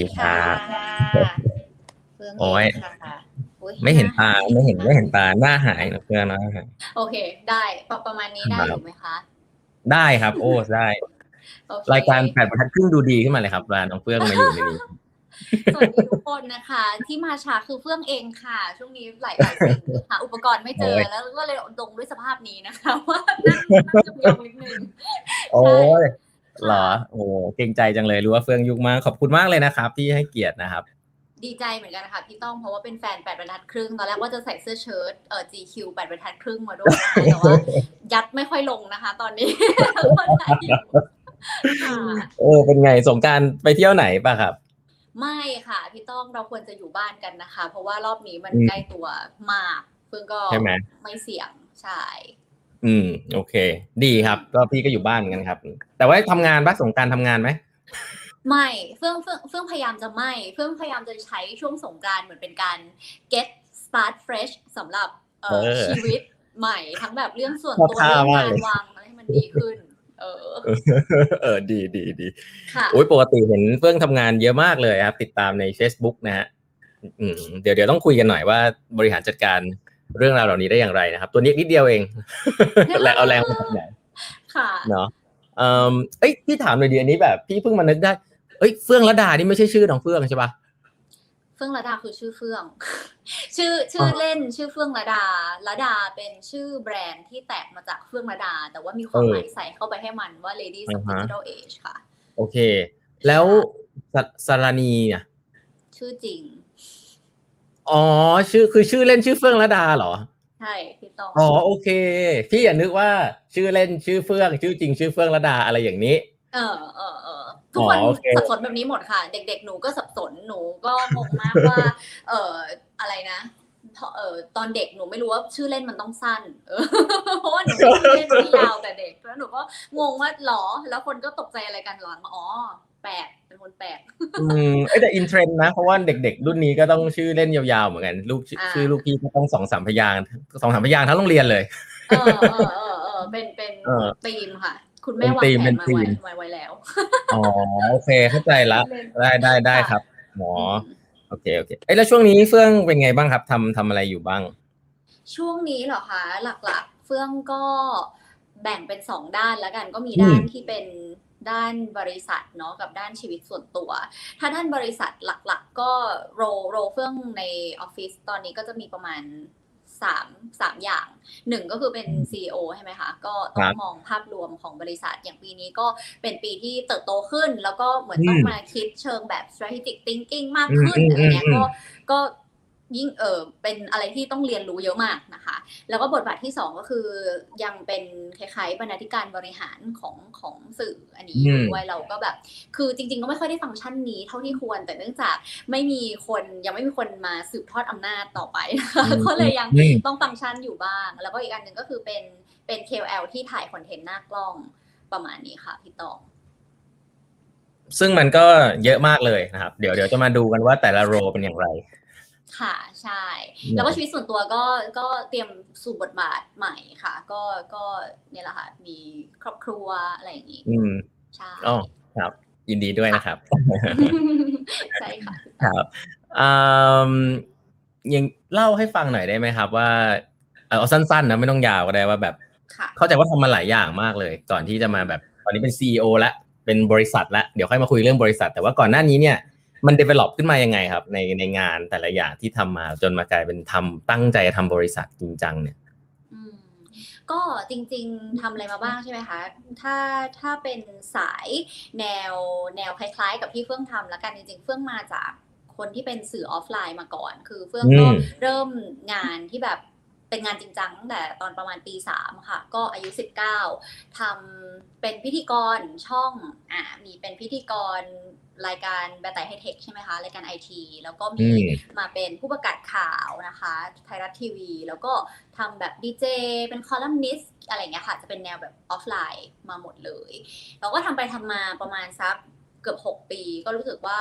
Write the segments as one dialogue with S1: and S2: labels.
S1: ดีค่ะ
S2: เฟื่อง
S1: โอ้ย
S2: เงค่ะอุ๊ย
S1: ไม่เห็นตา
S2: ห
S1: ไม่เห็นไม่เห็นตาหน้าหายนะเพื่อนนะ
S2: โอเค ได้ประประมาณนี้ได้
S1: ครับ
S2: อยู่ไหมคะ
S1: ได้ครับ โอ้ได้
S2: โอเค
S1: รายการแปดบรรทัดครึ่งดูดีขึ้นมาเลยครับเวลาน้องเฟื่องมาอยู่ในนี้
S2: สวัสดีทุกคนนะคะ ที่มาช้าคือเฟื่องเองค่ะ ช่วงนี้หลายหลายสิ่งหาอุปกรณ์ไม่เจอ
S1: โอ้ย
S2: แล้วก็เลยลงด้วยสภาพนี้นะคะ ว่านั่งนั่งยองๆนิดนึง
S1: โอ้ย
S2: ค่ะ
S1: เหรอ โอ้เกรงใจจังเลยรู้ว่าเฟื่องยุคมากขอบคุณมากเลยนะครับ ที่ให้เกียรตินะครับ
S2: ดีใจเหมือนกันค่ะพี่ต้องเพราะว่าเป็นแฟนแปดบรรทัดครึ่งตอนแรกว่าจะใส่เสื้อเชิ้ตเอ่อ GQ แปดบรรทัดครึ่งมาด้วยนะคะแต่ว่ายัดไม่ค่อยลงนะคะ ตอนนี้คนไทยอยู่ค่ะ
S1: เออเป็นไงสงกรารไปเที่ยวไหนป่ะครับ
S2: ไม่ค่ะพี่ต้องเราควรจะอยู่บ้านกันนะคะ เพราะว่ารอบนี้มัน
S1: อืม
S2: ใกล้ตัวมาก เพิ่งก็
S1: ใช่ไหม
S2: ไม่เสี่ยงใช่
S1: อืม โอเค ดีครับ ก็พี่ก็อยู่บ้านเหมือนกันครับ แต่ว่าทำงานป่ะสงกรารทำงานไหม
S2: ไม่เฟื่องเฟื่องเฟื่องพยายามจะไม่เฟื่องพยายามจะใช้ช่วงสงกรานต์เหมือนเป็นการ get start fresh สำหรับเอ่อ
S1: เออ
S2: ชีวิตใหม่ทั้งแบบเรื่องส่วน
S1: ชอบ
S2: ตัว
S1: ท่า
S2: เรื่อง
S1: มาก
S2: งา
S1: เล
S2: น
S1: ย
S2: วางอะไรให้มันดีขึ้น เออ
S1: เออ ดีดีดี
S2: ค่ะ
S1: โอ้ยปกติเห็นเฟื่องทำงานเยอะมากเลยครับ ติดตามใน Facebook นะฮะอืมเดี๋ยวเดี๋ยวต้องคุยกันหน่อยว่าบริหารจัดการ เรื่องราวเหล่านี้ได้อย่างไรนะครับ ตัวนี้นิดเดียวเองแรงเอาแรงมาจากไหน
S2: ค่ะ
S1: เนาะเอ่อเอ้ยพี่ถามหน่อยดีอันนี้แบบพี่เพิ่งมานึกได้เอ้ยเฟื่องระดานี่ไม่ใช่ชื่อน้องเฟื่องใช่ปะ
S2: เฟื่องระดาคือชื่อเฟื่อง ชื่อชื่อ
S1: อ
S2: เล่นชื่อเฟื่องระดาระดาเป็นชื่อแบรนด์ที่แตกมาจากเฟื่องระดา แต่ว่ามีความหมายใส่เข้าไปให้มันว่า Ladies of
S1: อ่าฮะ
S2: Digital Age ค่ะ
S1: โอเค แล้วสสารณีเนี่ย
S2: ชื่อจริง
S1: อ๋อ ชื่อคือชื่อเล่นชื่อเฟื่องระดาเหรอ
S2: ใช่พี่ต้อง
S1: อ๋อโอเค พี่อย่านึกว่าชื่อเล่นชื่อเฟื่อง ชื่อจริงชื่อเฟื่องระดาอะไรอย่างนี้
S2: เออเออเออทุกคน
S1: อ๋อโอเค
S2: สับสนแบบนี้หมดค่ะ เด็ก ๆ หนูก็สับสนหนูก็งงมากว่า เอออะไรนะเพราะเออตอนเด็กหนูไม่รู้ว่าชื่อเล่นมันต้องสั้น เออเพราะว่าหนูมีชื่อเล่นที่ยาวแต่เด็กแล้วหนูก็งงว่าหรอ แล้วคนก็ตกใจอะไรกันหลังอ๋อ แปลกเป็นคนแปลก
S1: อืมเอ้ยแต่อินเทรนด์นะ เพราะว่าเด็กๆ รุ่นนี้ก็ต้องชื่อเล่นยาวๆเหมือนกันลูกชื่อ
S2: อ่า
S1: ชื่อลูกพี่ก็ต้องสองสามพยางค์สองสามพยางค์ทั้งโรงเรียนเลย
S2: เออเออเออเออเป็นเป็น
S1: เออ
S2: ธีมค่ะ คุณแม่
S1: เป็น
S2: วาง
S1: ธีม
S2: แผ
S1: เป็นน
S2: มา
S1: ธี
S2: ไว้
S1: ม
S2: ไว้ไว้แล้ว
S1: อ๋อโอเคเข้าใจละ
S2: เล่น
S1: ได้ได้ได้
S2: ค่ะ
S1: ครับหมอโอเคโอเคเอ้ยแล้วช่วงนี้เฟื่องเป็นไงบ้างครับทำทำอะไรอยู่บ้าง
S2: ช่วงนี้เหรอคะหลักๆ เฟื่องก็แบ่งเป็นสองด้านแล้วกันก็มี
S1: อืม
S2: ด้านที่เป็น ด้านบริษัทเนาะกับด้านชีวิตส่วนตัว ถ้าด้านบริษัทหลักๆ ก็โรโรเฟื่องในออฟฟิศตอนนี้ก็จะมีประมาณสามสามอย่างหนึ่งก็คือเป็น CEO ใช่ไหมคะ ก็ต้อ
S1: ครั
S2: ง
S1: บ
S2: มองภาพรวมของบริษัทอย่างปีนี้ก็เป็นปีที่เติบโตขึ้น แล้วก็เหมือนต้อง
S1: อืม
S2: มาคิดเชิงแบบ strategic thinking มาก
S1: อืม
S2: ขึ้น
S1: อืม
S2: อะไรเงี้ย
S1: อืม
S2: ก็ก็ ยิ่งเออเป็นอะไรที่ต้องเรียนรู้เยอะมากนะคะ แล้วก็บทบาทที่สองก็คือยังเป็นคล้ายๆบรรณาธิการบริหารของของสื่ออันนี้
S1: อืม
S2: ด้วยเราก็แบบ คือจริง ๆ ก็ไม่ค่อยได้ฟังก์ชันนี้เท่าที่ควร แต่เนื่องจากไม่มีคนยังไม่มีคนมาสืบทอดอำนาจต่อไปนะคะก็เลยยัง
S1: อืม
S2: ต้องฟังก์ชันอยู่บ้าง แล้วก็อีกอันหนึ่งก็คือเป็นเป็น KOL ที่ถ่ายคอนเทนต์หน้ากล้องประมาณนี้ค่ะพี่ตอง
S1: ซึ่งมันก็เยอะมากเลยนะครับ เดี๋ยวเดี๋ยวจะมาดูกันว่าแต่ละโรเป็นอย่างไร
S2: ค่ะใช่
S1: เนอะ
S2: แล้วก็ชีวิตส่วนตัวก็ก็เตรียมสู่บทบาทใหม่ค่ะ ก็ก็เนี่ยแหละค่ะมีครอบครัวอะไรอย่างงี้
S1: อืม
S2: ใช่
S1: อ๋อครับ ยินดีด้วยนะครับ
S2: ใช่ค่ะ
S1: ครับอืมยังเล่าให้ฟังหน่อยได้ไหมครับ ว่าเอาเอาสั้นๆนะไม่ต้องยาวก็ได้ว่าแบบ
S2: ค่ะ
S1: เข้าใจว่าทำมาหลายอย่างมากเลย ก่อนที่จะมาแบบ ตอนนี้เป็นซีอละเป็นบริษัทละเดี๋ยวค่อยมาคุยเรื่องบริษัท แต่ว่าก่อนหน้านี้เนี่ย มัน develop ขึ้นมายังไงครับ ในในงานแต่ละอย่างที่ทำมาจนมากลายเป็นทำตั้งใจทำบริษัทจริงจังเนี่ย
S2: อืมก็จริงๆทำอะไรมาบ้างใช่ไหมคะ ถ้าถ้าเป็นสายแนวแนวคล้ายๆ กับที่เฟื่องทำแล้วกันจริงๆ เฟื่องมาจากคนที่เป็นสื่อออฟไลน์มาก่อน คือเฟื่องก็
S1: อืม
S2: เริ่มงานที่แบบเป็นงานจริงจังตั้งแต่ตอนประมาณปีสามค่ะ ก็อายุ 19ทำเป็นพิธีกรช่องอ่ามีเป็นพิธีกร รายการแบไต๋ไฮเทคใช่ไหมคะรายการไอทีแล้วก็มี
S1: อืม
S2: มาเป็นผู้ประกาศข่าวนะคะ ไทยรัฐทีวี แล้วก็ทำแบบดีเจเป็นคอลัมนิสต์อะไรอย่างเงี้ยค่ะ จะเป็นแนวแบบออฟไลน์มาหมดเลยเราก็ทำไปทำมาประมาณสักเกือบ 6 ปี ก็รู้สึกว่า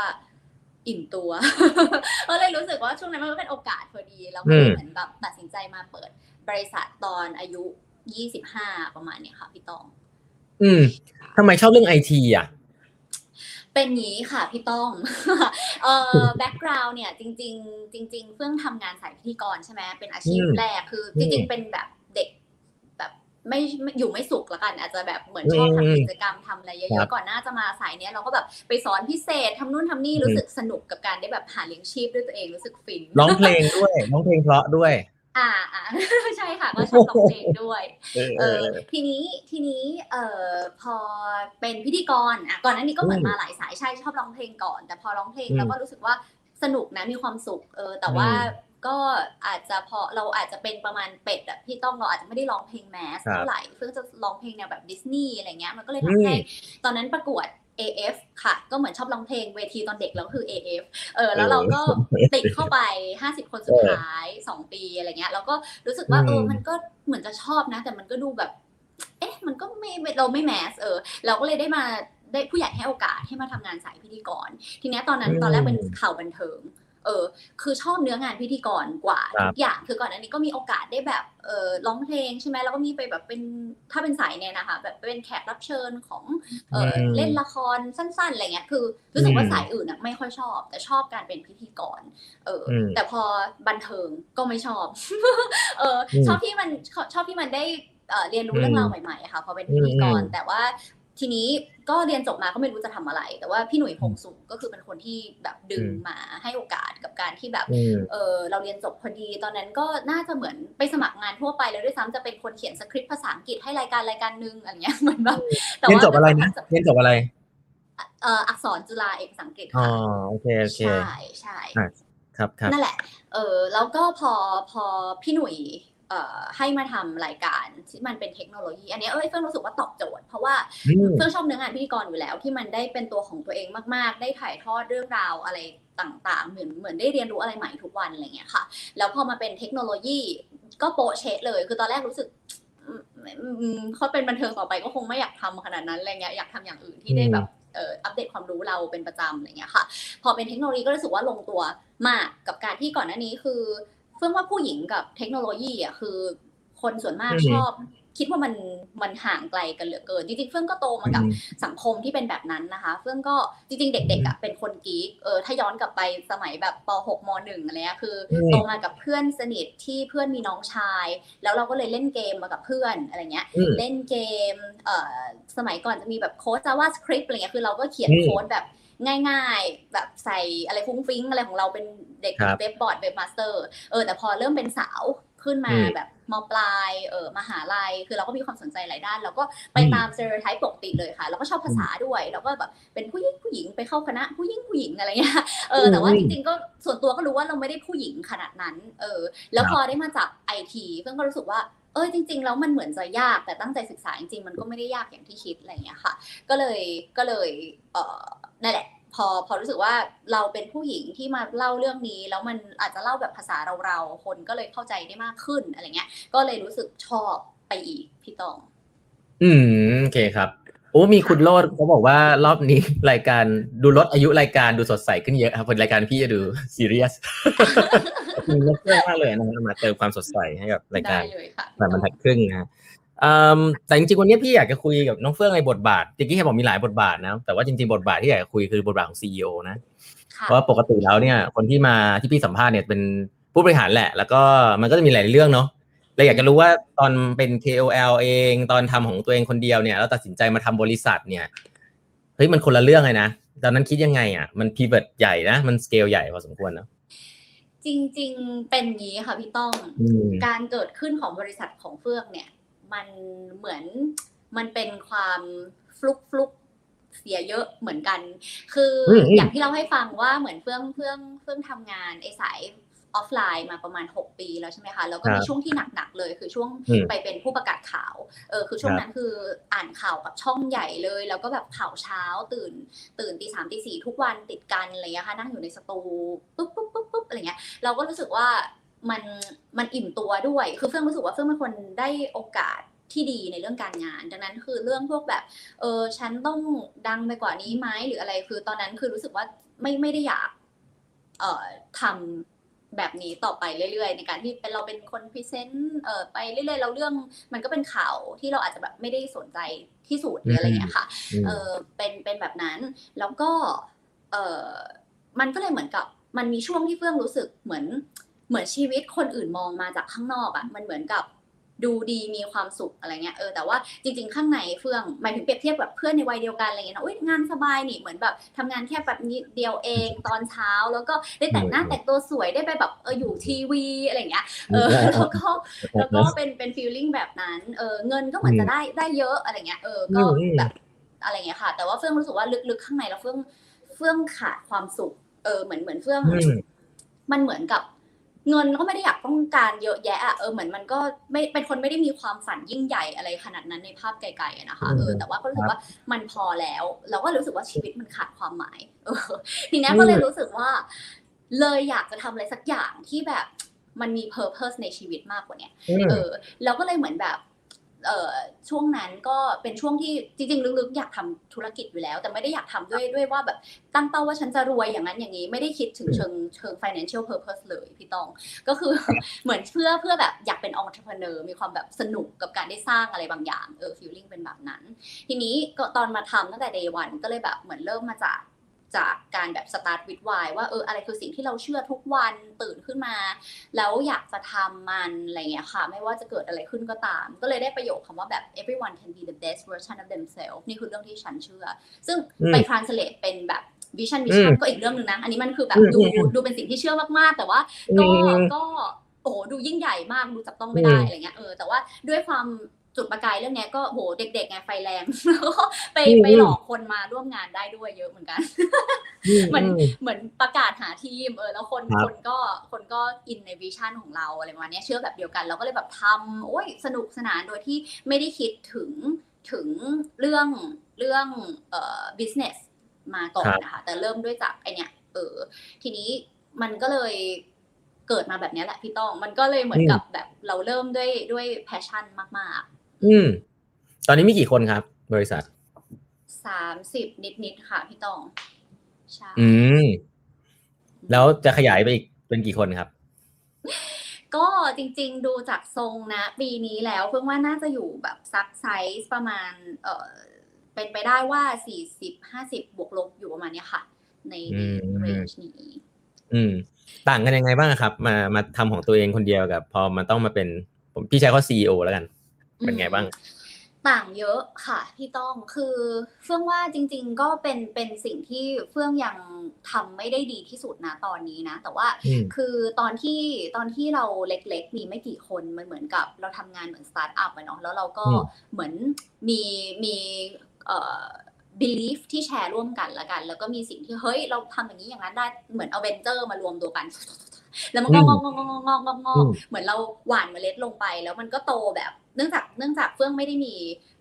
S2: อิ่มตัวก็เลยรู้สึกว่าช่วงนั้นมันก็เป็นโอกาสพอดีแล้วก็เลย
S1: อืม
S2: เหมือนแบบตัดสินใจมาเปิดบริษัทตอนอายุ 25 ประมาณเนี้ยค่ะพี่ตอง
S1: อืมทำไมชอบเรื่องไอทีอะ
S2: เเป็นงี้ค่ะพี่ต้องเอ่อแบ็กกราวน์เนี่ยจริง ๆ จริง ๆ เฟื่องทำงานสายพิธีกรใช่ไหมเป็นอาชีพ
S1: อืม
S2: แรกคือ
S1: อื
S2: จ
S1: ม
S2: ริง ๆ เป็นแบบเด็กแบบไม่ไม่อยู่ไม่สุขละกัน อาจจะแบบเหมือนชอบ
S1: อืม
S2: ทำกิจกรรมทำอะไรเย
S1: ครั
S2: อะ
S1: บ
S2: ๆก่อนหน้าจะมาสายเนี้ยเราก็แบบไปสอนพิเศษทำนู่นทำนี่รู้สึกสนุกกับการได้แบบหาเลี้ยงชีพด้วยตัวเองรู้สึกฟิน
S1: ร้องเพลงด้วยร้องเพลงเพราะด้วย
S2: อ่าอ่าใช่ค่ะก็ชอบร้องเพลงด้วย
S1: เออ
S2: เอ
S1: เอ
S2: อ
S1: อ
S2: ทีนี้ทีนี้เอ่อพอเป็นพิธีกรอะก่อนหน้านี้ก็เหมือน
S1: อืม
S2: มาหลายสายใช่ชอบร้องเพลงก่อน แต่พอร้องเพลง
S1: อืม
S2: แล้วก็รู้สึกว่าสนุกนะมีความสุขเออแต่ว่า
S1: อืม
S2: ก็อาจจะพอเราอาจจะเป็นประมาณเป็ดอะพี่ต้องเราอาจจะไม่ได้ร้องเพลงแมส
S1: ครับ
S2: เท่าไหร่เพิ่งจะร้องเพลงแนวแบบดิสนีย์อะไรเงี้ยมันก็เลย
S1: อื
S2: ทำ
S1: ม
S2: ให้ตอนนั้นประกวด AF ค่ะ ก็เหมือนชอบร้องเพลงเวทีตอนเด็กแล้วก็คือ AF เออ แล้วเราก็ติดเข้าไป 50 คนสุดท้าย 2 ปีอะไรเงี้ยแล้วก็รู้สึกว่า
S1: อืม
S2: เออมันก็เหมือนจะชอบนะ แต่มันก็ดูแบบ เอ๊ะ มันก็ไม่ไม่เราไม่แมสเออ เราก็เลยได้มาได้ผู้ใหญ่ให้โอกาสให้มาทำงานสายพิธีกร ทีเนี้ยตอนนั้น
S1: อืม
S2: ตอนแรกเป็นข่าวบันเทิงเออ คือชอบเนื้องานพิธีกรกว่า
S1: ครับ
S2: ทุกอย่างคือก่อนอันนี้ก็มีโอกาสได้แบบเออร้องเพลงใช่ไหมแล้วก็มีไปแบบเป็นถ้าเป็นสายเนี่ยนะคะ แบบเป็นแขกรับเชิญของเออ
S1: อืม
S2: เล่นละครสั้นๆอะไรเงี้ยคือรู้สึกว่า
S1: อืม
S2: สายอื่นอะไม่ค่อยชอบ แต่ชอบการเป็นพิธีกรเอออ
S1: ม
S2: แต่พอบันเทิงก็ไม่ชอบเอออ
S1: ม
S2: ชอบที่มันชอบชอบที่มันได้เอ่อเรียนรู้
S1: อืม
S2: เรื่องราวใหม่ๆอะค่ะพอเป็นพิธีกร
S1: อืม
S2: แต่ว่า ทีนี้ก็เรียนจบมาก็ไม่รู้จะทำอะไร แต่ว่าพี่หนุ่ยพงสุก็คือเป็นคนที่แบบดึง
S1: อืม
S2: มาให้โอกาสกับการที่แบบ
S1: อืม
S2: เออเราเรียนจบพอดี ตอนนั้นก็น่าจะเหมือนไปสมัครงานทั่วไปแล้วด้วยซ้ำจะเป็นคนเขียนสคริปต์ภาษาอังกฤษให้รายการรายการหนึ่งอะไรเงี้ยเหมือนแบบแต่
S1: เรียน
S2: ว่า
S1: จบอะไรนะเรียนจบอะไร
S2: เอ่ออักษรจุฬาเอกภาษาอังกฤษ
S1: อ๋อ
S2: ค่ะ
S1: โอเคโอเค
S2: ใช่ใช่
S1: อะครับครับ
S2: นั่นแหละ เออแล้วก็พอพอพี่หนุ่ยเอ่อ ให้มาทำรายการที่มันเป็นเทคโนโลยี อันเนี้ยเอ้ยเฟื่องรู้สึกว่าตอบโจทย์ เพราะว่า
S1: อืม
S2: เฟื่องชอบเนื้องานพิธีกรอยู่แล้ว ที่มันได้เป็นตัวของตัวเองมาก ๆ ได้ถ่ายทอดเรื่องราวอะไรต่าง ๆ เหมือนเหมือนได้เรียนรู้อะไรใหม่ทุกวันอะไรเงี้ยค่ะ แล้วพอมาเป็นเทคโนโลยีก็โปะเชะเลย คือตอนแรกรู้สึกอืมอืมเขาเป็นบันเทิงต่อไปก็คงไม่อยากทำขนาดนั้นอะไรเงี้ยอยากทำอย่างอื่นที่ได้แบบเอ่ออัปเดตความรู้เราเป็นประจำอะไรเงี้ยค่ะ พอเป็นเทคโนโลยีก็รู้สึกว่าลงตัวมากกับการที่ก่อนหน้านี้คือ เฟื่องว่าผู้หญิงกับเทคโนโลยีอะคือ คนส่วนมาก
S1: อืม
S2: ชอบคิดว่ามันมันห่างไกลกันเหลือเกินจริงๆเฟื่องก็โตมากับสังคมที่เป็นแบบนั้นนะคะ เฟื่องก็จริงๆ เด็กๆอะเป็นคนกีกเออถ้าย้อนกลับไปสมัยแบบป .6 ม .1 อะไรเงี้ยคืออ
S1: ม
S2: โตมากับเพื่อนสนิทที่เพื่อนมีน้องชาย แล้วเราก็เลยเล่นเกมมากับเพื่อนอะไรเงี้ย
S1: อืม
S2: เล่นเกมเอ่อสมัยก่อนจะมีแบบโค้ด JavaScript อะไรเงี้ยคือเราก็เขียน
S1: อืม
S2: โค้ดแบบ ง่ายๆ แบบใส่อะไรฟุ้งฟิ้งอะไรของเราเป็นเด็ก
S1: ครับ
S2: เว็บบอร์ดเว็บมาสเตอร์เออแต่พอเริ่มเป็นสาวขึ้นมา
S1: อืม
S2: แบบมปลายเออมหาลัย คือเราก็มีความสนใจหลายด้าน เราก็ไป
S1: อืม
S2: ตาม s t e r e o t y p e ปกติเลยค่ะแล้วก็ชอบภาษาด้วยแล้วก็แบบเป็นผู้หญิงผู้หญิงไปเข้าคณะผู้หญิงผู้หญิงอะไรเงี้ยเออแต่ว่า
S1: อื
S2: จ
S1: ม
S2: ริงๆก็ส่วนตัวก็รู้ว่าเราไม่ได้ผู้หญิงขนาดนั้น เออ แล้ว
S1: ครับ
S2: พอได้มาจากไอทีเพิ่งก็รู้สึกว่าเออจริง ๆ แล้วมันเหมือนจะยากแต่ตั้งใจศึกษาจริงๆมันก็ไม่ได้ยากอย่างที่คิดอะไรอย่างเงี้ยค่ะ ก็เลยก็เลยเออนั่นแหละพอพอรู้สึกว่าเราเป็นผู้หญิงที่มาเล่าเรื่องนี้ แล้วมันอาจจะเล่าแบบภาษาเราๆคนก็เลยเข้าใจได้มากขึ้นอะไรเงี้ย ก็เลยรู้สึกชอบไปอีกพี่ตอง
S1: อืมโอเคครับ โอ้มีคุณโลดเขาบอกว่ารอบนี้รายการดูลดอายุรายการดูสดใสขึ้นเยอะครับเพราะรายการพี่จะดูซีเรียสจริงๆลดเยอะมากเลยนะครับมาเติมความสดใสให้กับราย
S2: ได้
S1: การ
S2: เลยค่ะ
S1: แบบบรรทัดครึ่งนะฮะอืมแต่จริงๆวันนี้พี่อยากจะคุยกับน้องเฟื่องในบทบาทจริงๆแค่บอกมีหลายบทบาทนะแต่ว่าจริงๆบทบาทที่อยากจะคุยคือบทบาทของซีอนะ
S2: ค่ะ
S1: เพราะว่าปกติแล้วเนี่ยคนที่มาที่พี่สัมภาษณ์เนี่ยเป็นผู้บริหารแหละ แล้วก็มันก็จะมีหลายเรื่องเนาะ เราอยากจะรู้ว่าตอนเป็น KOL เอง ตอนทำของตัวเองคนเดียวเนี่ยแล้วตัดสินใจมาทำบริษัทเนี่ยเฮ้ยมันคนละเรื่องเลยนะตอนนั้นคิดยังไงอะมันพีเวิร์ดใหญ่นะมันสเกลใหญ่พอสมควรเนาะ
S2: จริง ๆ เป็นงี้ค่ะพี่ต้อง
S1: อืม
S2: การเกิดขึ้นของบริษัทของเฟื่องเนี่ย มันเหมือนมันเป็นความฟลุกฟลุกเสียเยอะเหมือนกัน คืออ
S1: มอืม
S2: อย่างที่เราให้ฟังว่าเหมือนเฟื่องเฟื่องเฟื่องทำงานไอสาย ออฟไลน์มาประมาณ 6 ปีแล้วใช่ไหมคะ แล้วก็มีช่วงที่หนักๆเลย คือช่วง
S1: อืม
S2: ไปเป็นผู้ประกาศข่าว เออ คือช่วงนั้นคืออ่านข่าวกับช่องใหญ่เลย แล้วก็แบบข่าวเช้าตื่น ตื่นตีสามตีสี่ทุกวันติดกันอะไรเงี้ยค่ะ นั่งอยู่ในสตูปุ๊บปุ๊บปุ๊บปุ๊บอะไรเงี้ย เราก็รู้สึกว่ามันมันอิ่มตัวด้วย คือเฟื่องรู้สึกว่าเฟื่องเป็นคนได้โอกาสที่ดีในเรื่องการงาน ดังนั้นคือเรื่องพวกแบบ เออฉันต้องดังไปกว่านี้ไหมหรืออะไร คือตอนนั้นคือรู้สึกว่าไม่ไม่ได้อยาก เอ่อท แบบนี้ต่อไปเรื่อยๆ ในการที่เป็นเราเป็นคนพรีเซนต์เอ่อไปเรื่อยๆเราเรื่องมันก็เป็นข่าวที่เราอาจจะแบบไม่ได้สนใจที่สุดหรืออะไรเงี้ยค่ะ
S1: อืม
S2: เออเป็นเป็นแบบนั้นแล้วก็เออมันก็เลยเหมือนกับมันมีช่วงที่เฟื่องรู้สึกเหมือนเหมือนชีวิตคนอื่นมองมาจากข้างนอกอะ่ะมันเหมือนกับ ดูดีมีความสุขอะไรเงี้ยเออแต่ว่าจริง ๆ ข้างในเฟื่องหมายถึงเปรียบเทียบแบบเพื่อนในวัยเดียวกันอะไรเงี้ยนะอุ้ยงานสบายนี่เหมือนแบบทำงานแค่แบบนี้เดียวเองตอนเช้าแล้วก็ได้แต่งหน้า
S1: อืม
S2: แต่งตัวสวยได้ไปแบบเอออยู่ทีวีอะไรเงี้ยเออแล้วก็แล้วก็เป็นเป็นฟีลลิ่งแบบนั้นเออเงินก็เหมือนจะได้ได้เยอะอะไรเงี้ยเออก็
S1: อืม
S2: แบบอะไรเงี้ยค่ะ แต่ว่าเฟื่องรู้สึกว่าลึกๆข้างในแล้วเฟื่องเฟื่องขาดความสุข เออเหมือนเหมือนเฟื่อง
S1: อืม
S2: มันเหมือนกับ เงินก็ไม่ได้อยากต้องการเยอะแยะอะเออเหมือนมันก็ไม่เป็นคนไม่ได้มีความฝันยิ่งใหญ่อะไรขนาดนั้นในภาพไกลๆอะนะคะเออแต่ว่าก็รู้สึกว่ามันพอแล้ว เราก็รู้สึกว่าชีวิตมันขาดความหมายเออทีเนี้ยก็เลยรู้สึกว่า เลยอยากจะทำอะไรสักอย่างที่แบบมันมี purpose ในชีวิตมากกว่าเนี้ย
S1: อืม
S2: เออเราก็เลยเหมือนแบบเออ ช่วงนั้นก็เป็นช่วงที่จริงๆลึกๆอยากทำธุรกิจอยู่แล้ว แต่ไม่ได้อยากทำด้วยด้วยว่าแบบตั้งเป้าว่าฉันจะรวยอย่างนั้นอย่างนี้ ไม่ได้คิดถึงเชิงเชิง financial purpose เลยพี่ตอง ก็คือเหมือนเพื่อเพื่อแบบอยากเป็น entrepreneur มีความแบบสนุกกับการได้สร้างอะไรบางอย่างเออ feeling เป็นแบบนั้น ทีนี้ก็ตอนมาทำตั้งแต่ day one ก็เลยแบบเหมือนเริ่มมาจาก จากการแบบ start with why ว่าเอออะไรคือสิ่งที่เราเชื่อทุกวันตื่นขึ้นมา แล้วอยากจะทำมันอะไรเงี้ยค่ะ ไม่ว่าจะเกิดอะไรขึ้นก็ตาม ก็เลยได้ประโยคคำว่าแบบ everyone can be the best version of themselves นี่คือเรื่องที่ฉันเชื่อ ซึ่ง
S1: อืม
S2: ไป translate เป็นแบบ vision vision ก็อีกเรื่องหนึ่งนะ อันนี้มันคือแบบ
S1: อืม
S2: ดู
S1: อืม
S2: ดูเป็นสิ่งที่เชื่อมากๆ แต่ว่าก็
S1: อืม
S2: ก็โอ้โหดูยิ่งใหญ่มากดูจับต้องไม่ได้
S1: อืม
S2: อะไรเงี้ยเออแต่ว่าด้วยความ จุดประกายเรื่องเนี้ยก็โหเด็กๆไงไฟแรงแล้วก็ไป
S1: อืม
S2: ไปหลอกคนมาร่วมงานได้ด้วยเยอะเหมือนกันเหมือนเหมือนประกาศหาทีมเออแล้วคน
S1: ครับ
S2: คนก็คนก็อินในวิชั่นของเราอะไรประมาณเนี้ยเชื่อแบบเดียวกันเราก็เลยแบบทำโอ้ยสนุกสนานโดยที่ไม่ได้คิดถึงถึงเรื่องเรื่องเอ่อ business มาก่อนนะคะแต่เริ่มด้วยจากไอเนี้ยเออทีนี้มันก็เลยเกิดมาแบบเนี้ยแหละพี่ต้อง มันก็เลยเหมือนกับแบบเราเริ่มด้วยด้วย passion มาก
S1: อืม ตอนนี้มีกี่คนครับ บริษัท
S2: ๆสามสิบนิดๆค่ะพี่ต้องใช่
S1: อืม แล้วจะขยายไปอีกเป็นกี่คนครับ
S2: ก็จริง ๆ ดูจากทรงนะ ปีนี้แล้วเฟื่องว่าน่าจะอยู่แบบซักไซส์ประมาณ เออเป็นไปได้ว่าสี่สิบห้าสิบบวกลบอยู่ประมาณเนี้ยค่ะ ใน
S1: อืม
S2: เรนจ์นี้
S1: อืม ต่างกันยังไงบ้างครับ มามาทำของตัวเองคนเดียวกับ พอมาต้องมาเป็นผมพี่ใช้เขาซีอแล้วกัน เป็นไงบ้าง
S2: ต่างเยอะค่ะพี่ต้องคือเฟื่องว่าจริง ๆ ก็เป็นเป็นสิ่งที่เฟื่องยังทำไม่ได้ดีที่สุดนะตอนนี้นะ แต่ว่า
S1: อืม
S2: คือตอนที่ตอนที่เราเล็กๆ มีไม่กี่คนมันเหมือนกับเราทำงานเหมือนสตาร์ทอัพอะเนาะแล้วเราก็
S1: อืม
S2: เหมือนมีมีเอ่อ belief ที่แชร์ร่วมกันละกัน แล้วก็มีสิ่งที่เฮ้ยเราทำอย่างนี้อย่างนั้นได้เหมือนเอาเวนเจอร์มารวมตัวกันแล้วมันก็งอกงอกงอกงอกงอกงอกเหมือนเราหว่านเมล็ดลงไป แล้วมันก็โตแบบ เนื่องจากเนื่องจากเฟื่องไม่ได้มี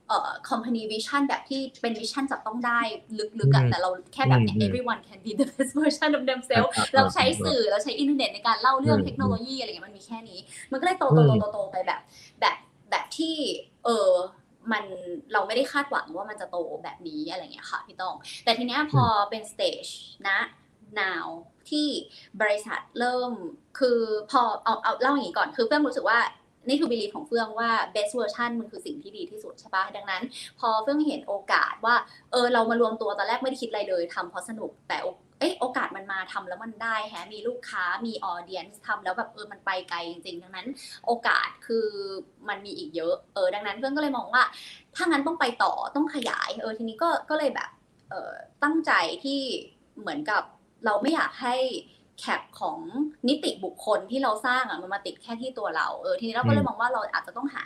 S2: เอ่อ company vision แบบที่เป็น vision จับต้องได้ลึกๆอะแต่เราแค่แบบเนี่ย everyone can be the best version of themselves เราใช้สื่อเราใช้อินเทอร์เน็ตในการเล่าเรื่องเทคโนโลยีอะไรเงี้ยมันมีแค่นี้ มันก็เลยโตโตโตโตโตไปแบบ แบบแบบที่เออมันเราไม่ได้คาดหวังว่ามันจะโตแบบนี้อะไรเงี้ยค่ะพี่ต้อง แต่ทีเนี้ยพอเป็นสเตจนะ now ที่บริษัทเริ่มคือพอเอาเอาเล่าอย่างนี้ก่อนคือเฟื่องรู้สึกว่า นี่คือ belief ของเฟื่องว่า best version มันคือสิ่งที่ดีที่สุดใช่ปะดังนั้น พอเฟื่องเห็นโอกาสว่าเออเรามารวมตัวตอนแรกไม่ได้คิดอะไรเลยทำเพราะสนุกแต่โอเอ้ยโอกาสมันมาทำแล้วมันได้แฮะมีลูกค้ามี audience ทำแล้วแบบเออมันไปไกลจริงๆ ดังนั้น โอกาสคือมันมีอีกเยอะเออดังนั้นเพื่อนก็เลยมองว่า ถ้างั้นต้องไปต่อต้องขยายเออทีนี้ก็ก็เลยแบบเออตั้งใจที่เหมือนกับเราไม่อยากให้ แคปของนิติบุคคลที่เราสร้างอะมันมาติดแค่ที่ตัวเราเออทีนี้เราก็เลยมองว่าเราอาจจะต้องหา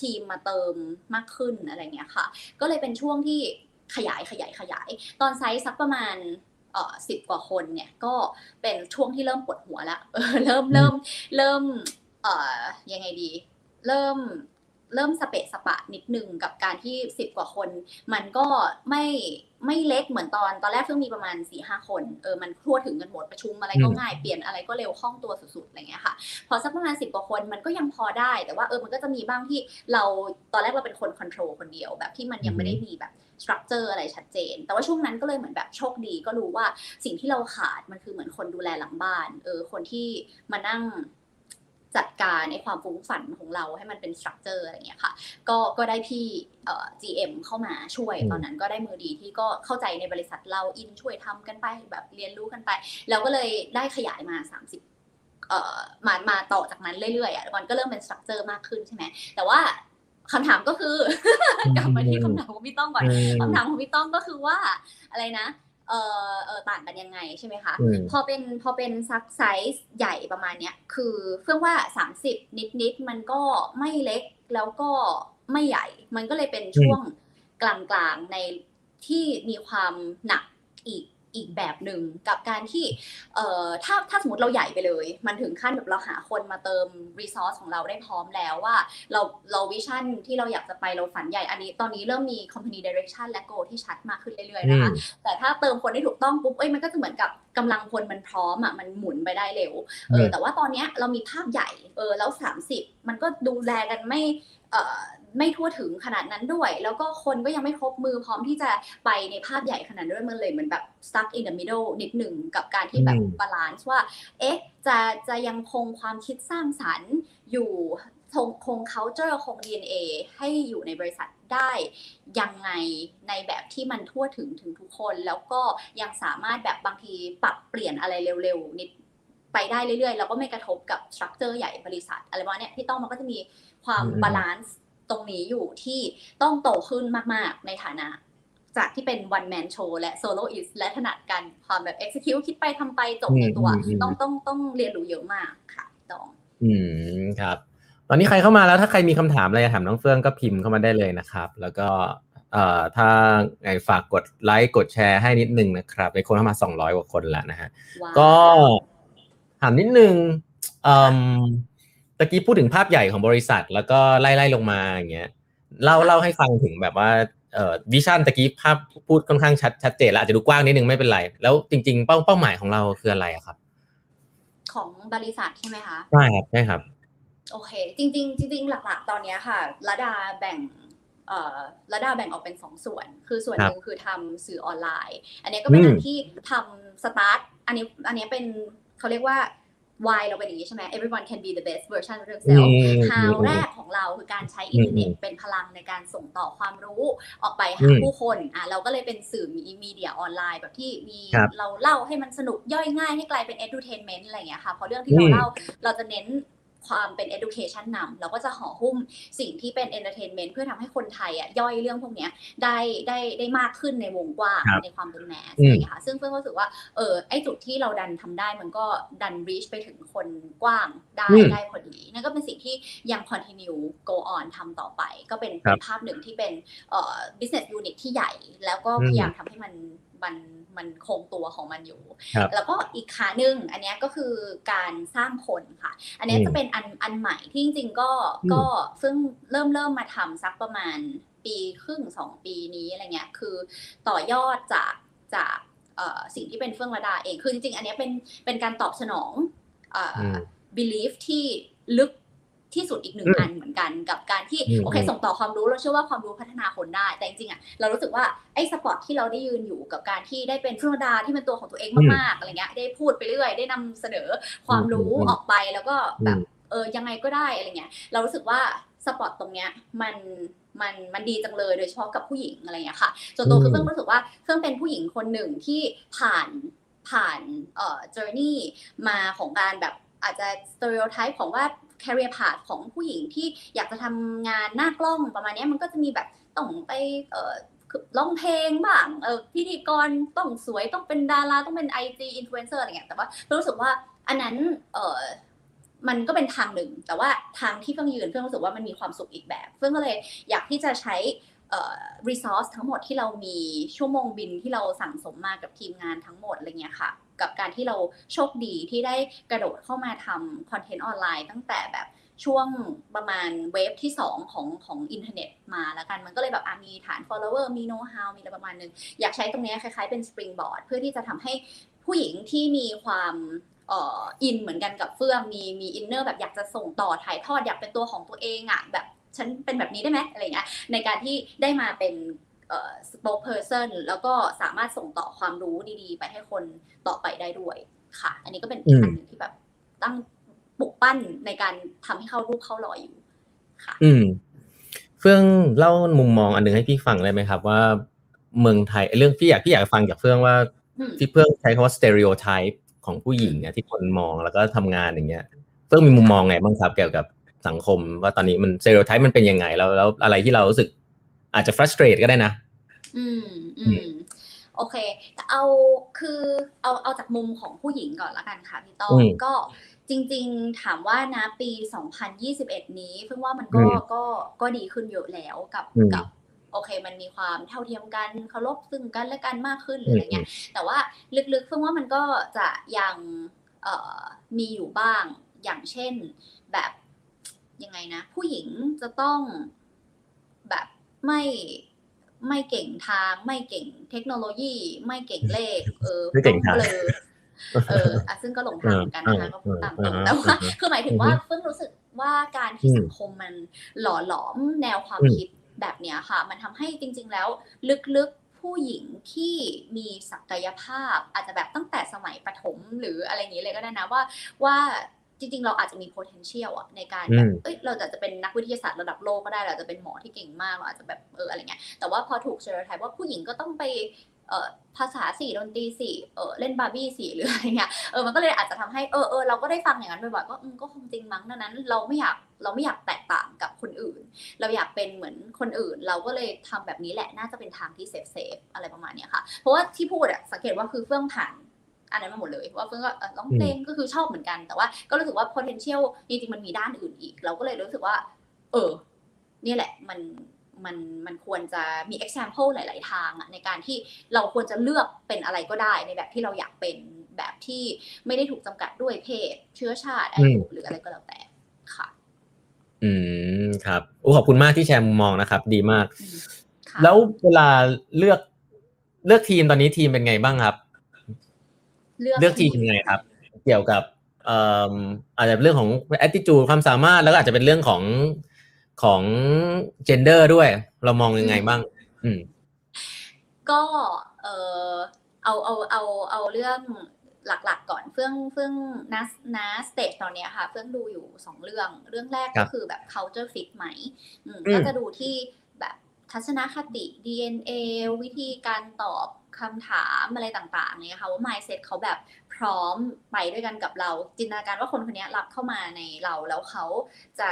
S2: ทีมมาเติมมากขึ้นอะไรเงี้ยค่ะ ก็เลยเป็นช่วงที่ขยายขยายขยาย ตอนไซส์สักประมาณเอ่อสิบกว่าคนเนี่ยก็เป็นช่วงที่เริ่มปวดหัวแล้วเออเริ่มเริ่มเริ่มเอ่อยังไงดี เริ่ม เริ่มสเปะสปะนิดนึงกับการที่สิบกว่าคน มันก็ไม่ไม่เล็กเหมือนตอนตอนแรกเพิ่งมีประมาณสี่ห้าคนเออมันทั่วถึงกันหมดประชุมอะไรก็ง่ายเปลี่ยนอะไรก็เร็วคล่องตัวสุดๆอะไรเงี้ยค่ะ พอสักประมาณสิบกว่าคนมันก็ยังพอได้ แต่ว่าเออมันก็จะมีบ้างที่เราตอนแรกเราเป็นคน control คนเดียวแบบที่มันยังไม่ได้มีแบบ structure อะไรชัดเจน แต่ว่าช่วงนั้นก็เลยเหมือนแบบโชคดีก็รู้ว่าสิ่งที่เราขาดมันคือเหมือนคนดูแลหลังบ้าน เออคนที่มานั่ง จัดการในความฟุ้งฝันของเราให้มันเป็นสตรัคเจอร์อะไรเงี้ยค่ะ ก็ก็ได้พี่เอ่อ GM เข้ามาช่วย
S1: อืม
S2: ตอนนั้นก็ได้มือดีที่ก็เข้าใจในบริษัทเราอินช่วยทำกันไปแบบเรียนรู้กันไป แล้วก็เลยได้ขยายมา 30เอ่อมามาต่อจากนั้นเรื่อยๆอะมันก็เริ่มเป็นสตรัคเจอร์มากขึ้นใช่ไหมแต่ว่าคำถามก็คือกลับมาที่คำถามของพี่ต้องก่อน
S1: อืม
S2: คำถามของพี่ต้องก็คือว่าอะไรนะ เออเออต่างกันยังไงใช่ไหมคะ
S1: อืม
S2: พอเป็นพอเป็นซักไซส์ใหญ่ประมาณเนี้ยคือเฟื่องว่า 30 นิดนิดๆมันก็ไม่เล็กแล้วก็ไม่ใหญ่ มันก็เลยเป็นช่วงกลางๆในที่มีความหนักอีก อีกแบบหนึ่งกับการที่เอ่อถ้าถ้าสมมติเราใหญ่ไปเลย มันถึงขั้นแบบเราหาคนมาเติม resource ของเราได้พร้อมแล้วว่า เราเรา vision ที่เราอยากจะไปเราฝันใหญ่อันนี้ตอนนี้เริ่มมี company direction และ goal ที่ชัดมากขึ้นเรื่อยๆนะคะแต่ถ้าเติมคนได้ถูกต้องปุ๊บเอ้ยมันก็จะเหมือนกับกำลังคนมันพร้อมอะมันหมุนไปได้เร็วเออ
S1: อืม
S2: แต่ว่าตอนเนี้ยเรามีภาพใหญ่เออแล้ว 30 มันก็ดูแลกันไม่เอ่อ ไม่ทั่วถึงขนาดนั้นด้วย แล้วก็คนก็ยังไม่ครบมือพร้อมที่จะไปในภาพใหญ่ขนาดนั้นมันเลยเหมือนแบบ stuck in the middle นิดหนึ่งกับการที่แบบ balance ว่า เอ๊ะ จะจะยังคงความคิดสร้างสรรค์อยู่คงคง culture คง DNA ให้อยู่ในบริษัทได้ยังไงในแบบที่มันทั่วถึงถึงทุกคน แล้วก็ยังสามารถแบบบางทีปรับเปลี่ยนอะไรเร็วๆนิดไปได้เรื่อยๆ แล้วก็ไม่กระทบกับ structure ใหญ่บริษัท อะไรประมาณเนี้ยพี่ต้องมันก็จะมีความ balance ตรงนี้อยู่ที่ต้องโตขึ้นมากๆในฐานะ จากที่เป็น one man show และ soloist และถนัดกันความแบบ execute คิดไปทำไปจบในตัว
S1: อืมอืม
S2: ต้องต้องต้องเรียนรู้เยอะมากค่ะต้อง
S1: อืมครับ ตอนนี้ใครเข้ามาแล้วถ้าใครมีคำถามอะไรจะถามน้องเฟื่องก็พิมพ์เข้ามาได้เลยนะครับ แล้วก็เอ่อถ้าไงฝากกดไลค์กดแชร์ให้นิดนึงนะครับในคนเข้ามาสองร้อยกว่าคนแล้วนะฮะ
S2: ว้าว
S1: ก็ถามนิดนึงเอ่ม ตะกี้พูดถึงภาพใหญ่ของบริษัท แล้วก็ไล่ไล่ลงมาอย่างเงี้ยเล่าเล่าให้ฟังถึงแบบว่าเอ่อวิชั่นตะกี้ภาพพูดค่อนข้างชัดชัดเจนแล้วอาจจะดูกว้างนิดนึงไม่เป็นไร แล้วจริงๆ เป้าเป้าหมายของเราคืออะไรอะครับ
S2: ของบริษัทใช่ไหมคะ
S1: ใช่ครับใช่ครับ
S2: โอเค จริง ๆ จริง ๆ หลัก ๆ ตอนเนี้ยค่ะระดาแบ่งเอ่อระดาแบ่งออกเป็นสองส่วน คือส่วน
S1: ครับ
S2: หนึ่งคือทำสื่อออนไลน์ อันนี้ก็เป็น
S1: อืม
S2: อันที่ทำสตาร์ทอันนี้อันนี้เป็นเขาเรียกว่า why เราเป็นอย่างนี้ใช่ไหม everyone can be the best version of
S1: อื
S2: themselves
S1: ม
S2: how
S1: อืม
S2: แรกของเราคือการใช้อินเทอร์เน็ต
S1: อืม
S2: เป็นพลังในการส่งต่อความรู้ออกไป
S1: อื
S2: หามผู้คนอะเราก็เลยเป็นสื่อมี media ออนไลน์แบบที่มี
S1: ครับ
S2: เราเล่าให้มันสนุกย่อยง่ายให้กลายเป็น entertainment อะไรอย่างเงี้ยค่ะเพราะเรื่องที่เรา
S1: อืม
S2: เล่าเราจะเน้น ความเป็น education นำเราก็จะห่อหุ้มสิ่งที่เป็น entertainment เพื่อทำให้คนไทยอะย่อยเรื่องพวกเนี้ยได้ได้ได้มากขึ้นในวงกว้าง
S1: ครับ
S2: ในความเป็นแมส
S1: อืม
S2: อะไรอย่างเงี้ยค่ะซึ่งเพื่อนก็รู้สึกว่าเออไอจุดที่เราดันทำได้มันก็ดัน reach ไปถึงคนกว้างได้ได้พอดีนั่นก็เป็นสิ่งที่ยัง continue go on ทำต่อไป ก็เป็น
S1: ครั
S2: เป็
S1: บ
S2: นภาพหนึ่งที่เป็นเอ่อ business unit ที่ใหญ่ แล้วก็
S1: อืม
S2: พยายามทำให้มันมันมันคงตัวของมันอยู่
S1: ครับ
S2: แล้วก็อีกขาหนึ่งอันเนี้ยก็คือการสร้างคนค่ะ อันเนี้ย
S1: อืม
S2: จะเป็นอันอันใหม่ที่จริงๆก็
S1: อืม
S2: ก็ซึ่งเริ่มเริ่มมาทำสักประมาณปีครึ่งสองปีนี้อะไรเงี้ยคือต่อยอดจากจากเอ่อสิ่งที่เป็นเฟื่องระดาเองคือจริงๆ อันเนี้ยเป็นเป็นการตอบสนองเอ่ออ
S1: ม
S2: belief ที่ลึก ที่สุดอีกหนึ่ง
S1: อืม
S2: อันเหมือนกันกับการที่
S1: อืม
S2: โอเค ส่งต่อความรู้เราเชื่อว่าความรู้พัฒนาคนได้ แต่จริงๆอะเรารู้สึกว่าไอ้สปอตที่เราได้ยืนอยู่กับการที่ได้เป็นเฟื่องระดาที่เป็นตัวของตัวเองมากๆอะไรเงี้ยได้พูดไปเรื่อย ได้นำเสนอความรู้
S1: อืม
S2: ออกไปแล้วก็แบบ
S1: อืม
S2: เออยังไงก็ได้อะไรเงี้ยเรารู้สึกว่าสปอตตรงเนี้ยมันมันมันดีจังเลยโดยเฉพาะกับผู้หญิงอะไรเงี้ยค่ะส่วนตัวคือ
S1: อืม
S2: เพิ่งรู้สึกว่าเพิ่งเป็นผู้หญิงคนหนึ่งที่ผ่านผ่านเอ่อ journey มาของการแบบอาจจะ stereotype ของว่า career path ของผู้หญิงที่อยากจะทำงานหน้ากล้องประมาณนี้มันก็จะมีแบบต้องไปเร้องเพลงบ้างเออพิธีกรต้องสวยต้องเป็นดาราต้องเป็น IG influencer อะไรเงี้ยแต่ว่าเพิ่งรู้สึกว่าอันนั้นเออมันก็เป็นทางหนึ่ง แต่ว่าทางที่เฟื่องยืนเฟื่องรู้สึกว่ามันมีความสุขอีกแบบเฟื่องก็เลยอยากที่จะใช้เอ่อ resource ทั้งหมดที่เรามีชั่วโมงบินที่เราสั่งสมมากับทีมงานทั้งหมดอะไรเงี้ยค่ะ กับการที่เราโชคดีที่ได้กระโดดเข้ามาทำคอนเทนต์ออนไลน์ ตั้งแต่แบบช่วงประมาณ wave ที่สองของของอินเทอร์เน็ตมาแล้วกัน มันก็เลยแบบมีฐาน follower มี know how มีอะไรประมาณนึง อยากใช้ตรงเนี้ยคล้ายๆเป็น springboard เพื่อที่จะทำให้ผู้หญิงที่มีความอินเหมือนกันกับเฟื่องมีมี inner แบบอยากจะส่งต่อถ่ายทอดอยากเป็นตัวของตัวเองอะแบบฉันเป็นแบบนี้ได้ไหมอะไรเงี้ยในการที่ได้มาเป็น เอ่อ spokesperson แล้วก็สามารถส่งต่อความรู้ดีๆ ไปให้คนต่อไปได้ด้วยค่ะ อันนี้ก็เป็นอีกอันหนึ่งที่แบบตั้งปลุกปั้นในการทำให้เข้ารูปเข้ารอยอยู่ค่ะ
S1: อืมเฟื่องเล่ามุมมองอันหนึงให้พี่ฟังได้ไหมครับ ว่าเมืองไทยเรื่องพี่อยากพี่อยากฟังจากเฟื่องว่า
S2: อืม
S1: ที่เฟื่องใช้คำว่า stereotype ของผู้หญิงเนี่ยที่คนมองแล้วก็ทำงานอย่างเงี้ย เฟื่องมีมุมมองไงบ้างครับเกี่ยวกับสังคม ว่าตอนนี้มัน stereotype มันเป็นยังไงแล้วแล้วอะไรที่เรารู้สึก อาจจะ frustrate ก็ได้นะ
S2: อืมอืมโอเคแต่เอาคือเอาเอาจากมุมของผู้หญิงก่อนละกันค่ะพี่ต้อ
S1: อื
S2: ม
S1: ม
S2: ก็จริงๆ ถามว่านะปี 2021 นี้เพิ่งว่ามันก็
S1: อืม
S2: ก็ก็ดีขึ้นเยอะแล้วกับ
S1: อืม
S2: กับโอเค มันมีความเท่าเทียมกันเคารพซึ่งกันและกันมากขึ้นหรื
S1: อื
S2: อ
S1: ม
S2: อะไรเงี้ย แต่ว่าลึกๆเพิ่งว่ามันก็จะยังเอ่อมีอยู่บ้างอย่างเช่นแบบยังไงนะ ผู้หญิงจะต้องแบบ ไม่ไม่เก่งทาง ไม่เก่งเทคโนโลยี ไม่เก่งเลข เออ
S1: ไม่เก่งทาง
S2: เบลอเอออะซึ่งก็หลงทางเหมือนกันนะคะก็พูดตามตรงแต่ว่าคือหมายถึงว่าเพิ่งรู้สึกว่าการที่สังคมมันหล่อหลอมแนวความ
S1: อืม
S2: คิดแบบเนี้ยค่ะ มันทำให้จริง ๆ แล้วลึกๆผู้หญิงที่มีศักยภาพอาจจะแบบตั้งแต่สมัยประถมหรืออะไรอย่างนี้เลยก็ได้นะว่าว่า จริง ๆ เราอาจจะมี potential อะในการแบบ
S1: อืม
S2: เอ้ยเราจะจะเป็นนักวิทยาศาสตร์ระดับโลกก็ได้เราจะเป็นหมอที่เก่งมากเราอาจจะแบบเอออะไรเงี้ยแต่ว่าพอถูก stereotype ว่าผู้หญิงก็ต้องไปเอ่อภาษาสี่ดนตรีสี่เออเล่นบาร์บี้สิหรืออะไรเงี้ยเออมันก็เลยอาจจะทำให้เออเออเราก็ได้ฟังอย่างนั้นบ่อยๆก็อืมก็คงจริงมั้งดังนั้น เราไม่อยากเราไม่อยากแตกต่างกับคนอื่น เราอยากเป็นเหมือนคนอื่น เราก็เลยทำแบบนี้แหละน่าจะเป็นทางที่ safe safe อะไรประมาณเนี้ยค่ะ เพราะว่าที่พูดอะสังเกตว่าคือเฟื่องผ่าน อันนั้นมาหมดเลย ว่าเฟื่องก็เอ่อร้องเพลงก็คือชอบเหมือนกัน แต่ว่าก็รู้สึกว่า potential จริงๆมันมีด้านอื่นอีก เราก็เลยรู้สึกว่า เออ นี่แหละมันมันมันควรจะมี example หลาย ๆ ทางอะในการที่เราควรจะเลือกเป็นอะไรก็ได้ในแบบที่เราอยากเป็นแบบที่ไม่ได้ถูกจำกัดด้วยเพศ เชื้อชาติอายุหรืออะไรก็แล้วแต่ค่ะ
S1: อืมครับโอ้ขอบคุณมากที่แชร์มุมมองนะครับ ดีมาก
S2: อืมค่ะ
S1: แล้วเวลาเลือกเลือกทีมตอนนี้ทีมเป็นไงบ้างครับ เลือกทีมยังไงครับ เกี่ยวกับเอ่ออาจจะเรื่องของ attitude ความสามารถแล้วก็อาจจะเป็นเรื่องของของ gender ด้วย เรามองยังไงบ้าง อืม
S2: ก็เออเอาเอาเอาเอาเรื่องหลักๆก่อนเฟื่องเฟื่องนัสนัสเตจตอนเนี้ยค่ะ เฟื่องดูอยู่สองเรื่อง เรื่องแรก
S1: ครั
S2: ก็
S1: บ
S2: คือแบบ culture fit ไหมอืม
S1: อืม
S2: ก็จะดูที่แบบทัศนคติ DNA วิธีการตอบ คำถามอะไรต่างๆเนี่ยค่ะว่า mindset เขาแบบพร้อมไปด้วยกันกับเรา จินตนาการว่าคนคนเนี้ยรับเข้ามาในเราแล้วเขาจะ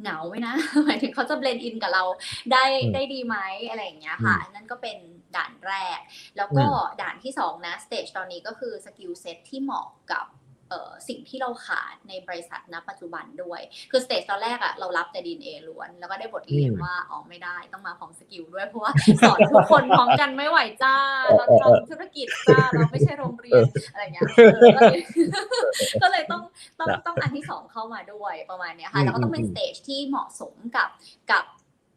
S2: เหงาไหมนะหมายถึงเขาจะ blend in กับเราได้
S1: อืม
S2: ได้ดีไหมอะไรอย่างเงี้ยค่ะนั่นก็เป็นด่านแรก แล้วก็ด่านที่สองณ stage ตอนนี้ก็คือ skill set ที่เหมาะกับเอ่อ สิ่งที่เราขาดในบริษัทณปัจจุบันด้วย คือ stage ตอนแรกอะเรารับแต่ดีเอล้วน แล้วก็ได้บทเรียน
S1: อืม
S2: ว่าอ๋อไม่ได้ต้องมาพร้อม skill ด้วยเพราะว่าสอนทุกคนพร้อมกันไม่ไหวจ้า เราทำธุรกิจจ้า เราไม่ใช่โรงเรียนอะไรเงี้ยเออก็เลยก็เลยต้องต้อง
S1: ครับ
S2: ต้องอันที่สองเข้ามาด้วยประมาณเนี้ยค่ะ
S1: อืม
S2: แล้วก็ต้องเป็น
S1: อืม
S2: stage ที่เหมาะสมกับกับ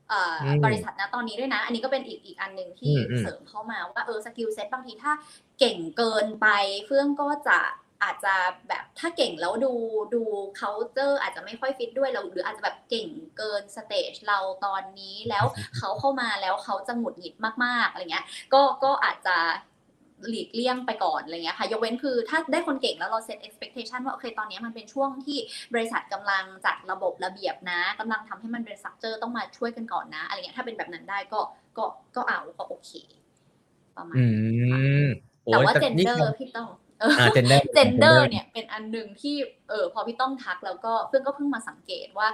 S2: เอ่ออ
S1: ม
S2: บริษัทณ ตอนนี้ด้วยนะ อันนี้ก็เป็นอีกอีกอันหนึ่งที่
S1: อืมอืม
S2: เสริมเข้ามาว่าเออ skill set บางทีถ้าเก่งเกินไปเฟื่องก็จะ อาจจะแบบถ้าเก่งแล้วดูดู culture อาจจะไม่ค่อยฟิตด้วยเราหรืออาจจะแบบเก่งเกินสเตจเราตอนนี้แล้วเขาเข้ามาแล้วเขาจะหงุดหงิดมากๆอะไรเงี้ย ก็ก็อาจจะหลีกเลี่ยงไปก่อนอะไรเงี้ยค่ะ ยกเว้นคือถ้าได้คนเก่งแล้วเราเซต expectation ว่าโอเคตอนนี้มันเป็นช่วงที่บริษัทกำลังจัดระบบระเบียบนะกำลังทำให้มันเป็น structure ต้องมาช่วยกันก่อนนะอะไรเงี้ยถ้าเป็นแบบนั้นได้ก็ก็ก็เอาก็โอเค ประมาณ
S1: อื
S2: นี้
S1: มโอ้
S2: แต่ว่า
S1: นี่
S2: gender พี่ต้อง เออ
S1: อ่า gender
S2: gender เนี่ยเป็นอันหนึ่งที่เออพอพี่ต้องทักแล้วก็เพื่อนก็เพิ่งมาสังเกตว่า